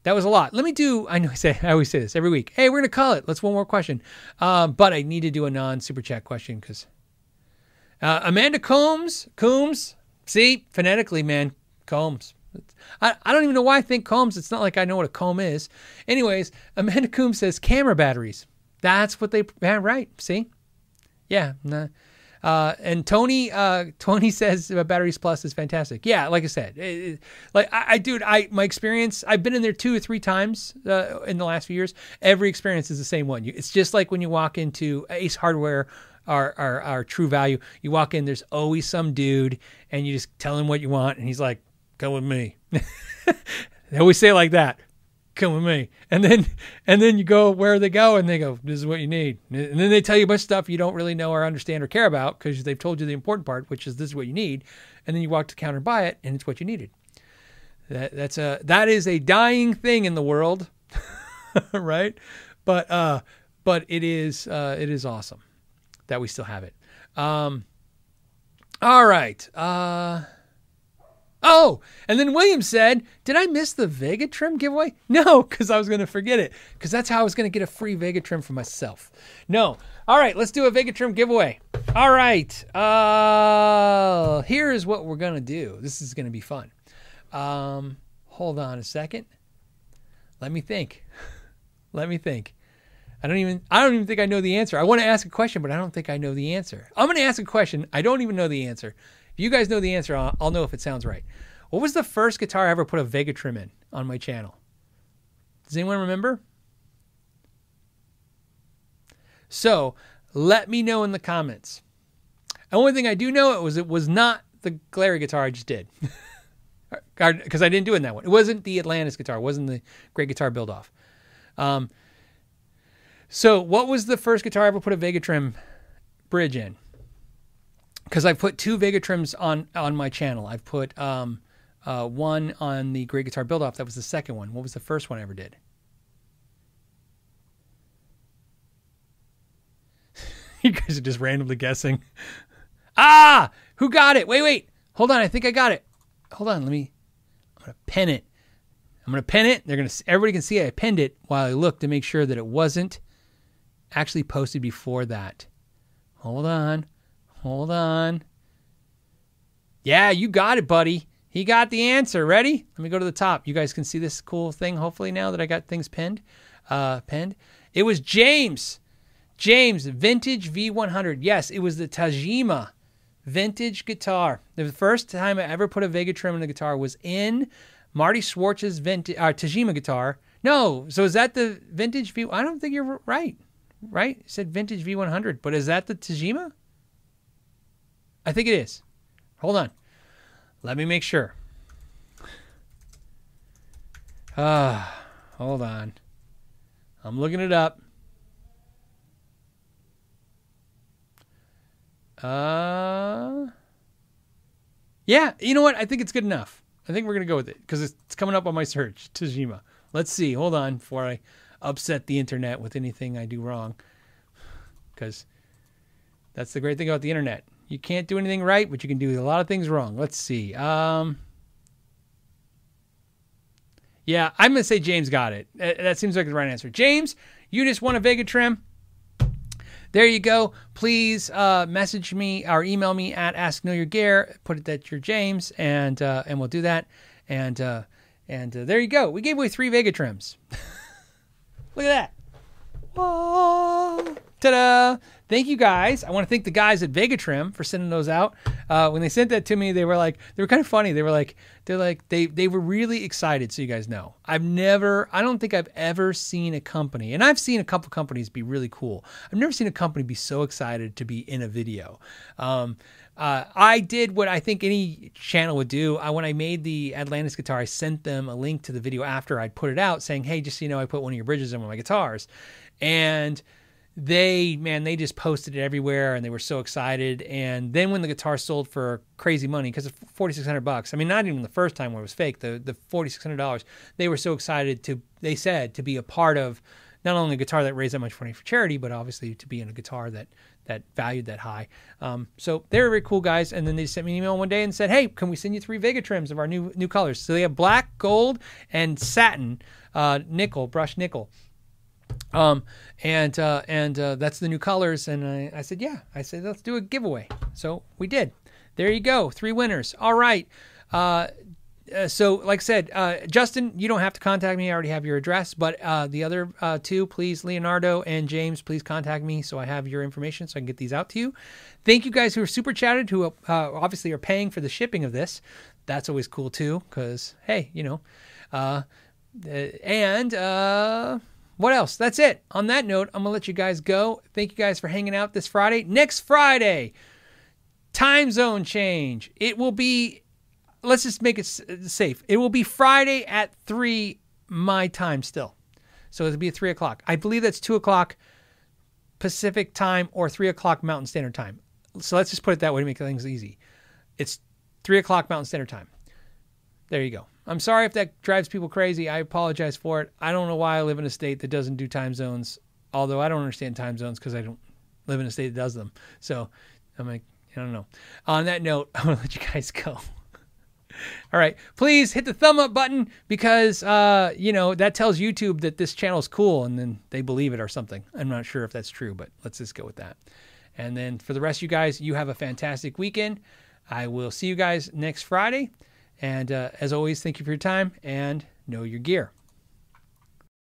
That was a lot. Let me do. I know I say I always say this every week. Hey, we're to call it. Let's one more question. Um, but I need to do a non super chat question because uh, Amanda Combs, Combs. See phonetically, man, Combs. I, I don't even know why I think Combs. It's not like I know what a comb is. Anyways, Amanda Combs says camera batteries. That's what they. Yeah, right. See. Yeah. Nah. Uh, and Tony, uh, Tony says Batteries Plus is fantastic. Yeah, like I said, it, it, like I, I, dude, I my experience, I've been in there two or three times uh, in the last few years. Every experience is the same one. You, it's just like when you walk into Ace Hardware. Our, our, our true value. You walk in, there's always some dude, and you just tell him what you want, and he's like, "Come with me." they always say like that come with me. And then and then you go where they go and they go, this is what you need. And then they tell you a bunch of stuff you don't really know or understand or care about because they've told you the important part, which is this is what you need. And then you walk to the counter and buy it and it's what you needed. That that's a that is a dying thing in the world. right? But uh but it is uh it is awesome that we still have it. Um all right. Uh Oh, and then William said, Did I miss the Vega Trem giveaway? No, because I was going to forget it, because that's how I was going to get a free Vega Trem for myself. No. All right, let's do a Vega Trem giveaway. All right. Uh, here's what we're going to do. This is going to be fun. Um, hold on a second. Let me think. Let me think. I don't even I don't even think I know the answer. I want to ask a question, but I don't think I know the answer. I'm going to ask a question. I don't even know the answer you guys know the answer, I'll, I'll know if it sounds right. What was the first guitar I ever put a Vega Trem in on my channel? Does anyone remember? So let me know in the comments. The only thing I do know it was it was not the Glarry guitar I just did. Because I didn't do it in that one. It wasn't the Atlantis guitar. It wasn't the Great Guitar Build Off. Um, so what was the first guitar I ever put a Vega Trem bridge in? Because I've put two Vega Trems on on my channel. I've put um, uh, one on the Great Guitar Build Off. That was the second one. What was the first one I ever did? you guys are just randomly guessing. Ah, who got it? Wait, wait. Hold on. I think I got it. Hold on. Let me. I'm gonna pen it. I'm gonna pen it. They're gonna. Everybody can see I penned it while I look to make sure that it wasn't actually posted before that. Hold on. Hold on. Yeah, you got it, buddy. He got the answer. Ready? Let me go to the top. You guys can see this cool thing, hopefully, now that I got things pinned. Uh, pinned. It was James. James, vintage V100. Yes, it was the Tagima vintage guitar. The first time I ever put a Vega Trem in a guitar was in Marty Schwartz's vintage uh, Tagima guitar. No, so is that the vintage V? I don't think you're right. Right? Said vintage V100, but is that the Tagima? I think it is. Hold on. Let me make sure. Ah, hold on. I'm looking it up. Uh, yeah, you know what? I think it's good enough. I think we're gonna go with it because it's coming up on my search. Tagima. Let's see. Hold on before I upset the internet with anything I do wrong. Because that's the great thing about the internet. You can't do anything right, but you can do a lot of things wrong. Let's see. Um, yeah, I'm going to say James got it. That seems like the right answer. James, you just won a Vega Trem. There you go. Please uh, message me or email me at Ask Know Your Gear. Put it that you're James, and uh, and we'll do that. And uh, and uh, there you go. We gave away three Vega Trems. Look at that. Ta-da! Thank you guys. I want to thank the guys at Vega Trem for sending those out. Uh, when they sent that to me, they were like, they were kind of funny. They were like, they're like, they they were really excited. So you guys know, I've never, I don't think I've ever seen a company, and I've seen a couple companies be really cool. I've never seen a company be so excited to be in a video. Um, uh, I did what I think any channel would do. I, when I made the Atlantis guitar, I sent them a link to the video after I'd put it out, saying, "Hey, just so you know, I put one of your bridges in one of my guitars," and they man they just posted it everywhere and they were so excited. And then when the guitar sold for crazy money because it's 4600 bucks i mean not even the first time where it was fake the the 4600 dollars they were so excited to they said to be a part of not only a guitar that raised that much money for charity but obviously to be in a guitar that that valued that high. Um, so they were very cool guys. And then they sent me an email one day and said hey can we send you three Vega Trems of our new new colors? So they have black gold and satin uh, nickel brushed nickel um, and uh, and uh, that's the new colors. And I, I said, yeah. I said, let's do a giveaway. So we did. There you go. Three winners. All right. Uh, uh so, like I said, uh, Justin, you don't have to contact me. I already have your address. But uh, the other uh, two, please, Leonardo and James, please contact me so I have your information so I can get these out to you. Thank you guys who are super chatted, who obviously are paying for the shipping of this. That's always cool too, because hey, you know, uh, and what else? That's it. On that note, I'm going to let you guys go. Thank you guys for hanging out this Friday. Next Friday, time zone change. It will be, let's just make it safe. It will be Friday at 3 my time still. So it'll be at 3 o'clock. I believe that's 2 o'clock Pacific time or 3 o'clock Mountain Standard Time. So let's just put it that way to make things easy. It's 3 o'clock Mountain Standard Time. There you go. I'm sorry if that drives people crazy. I apologize for it. I don't know why I live in a state that doesn't do time zones, although I don't understand time zones because I don't live in a state that does them. So I'm like, I don't know. On that note, I'm going to let you guys go. All right. Please hit the thumb up button because, uh, you know, that tells YouTube that this channel is cool and then they believe it or something. I'm not sure if that's true, but let's just go with that. And then for the rest of you guys, you have a fantastic weekend. I will see you guys next Friday. And uh, as always, thank you for your time and know your gear.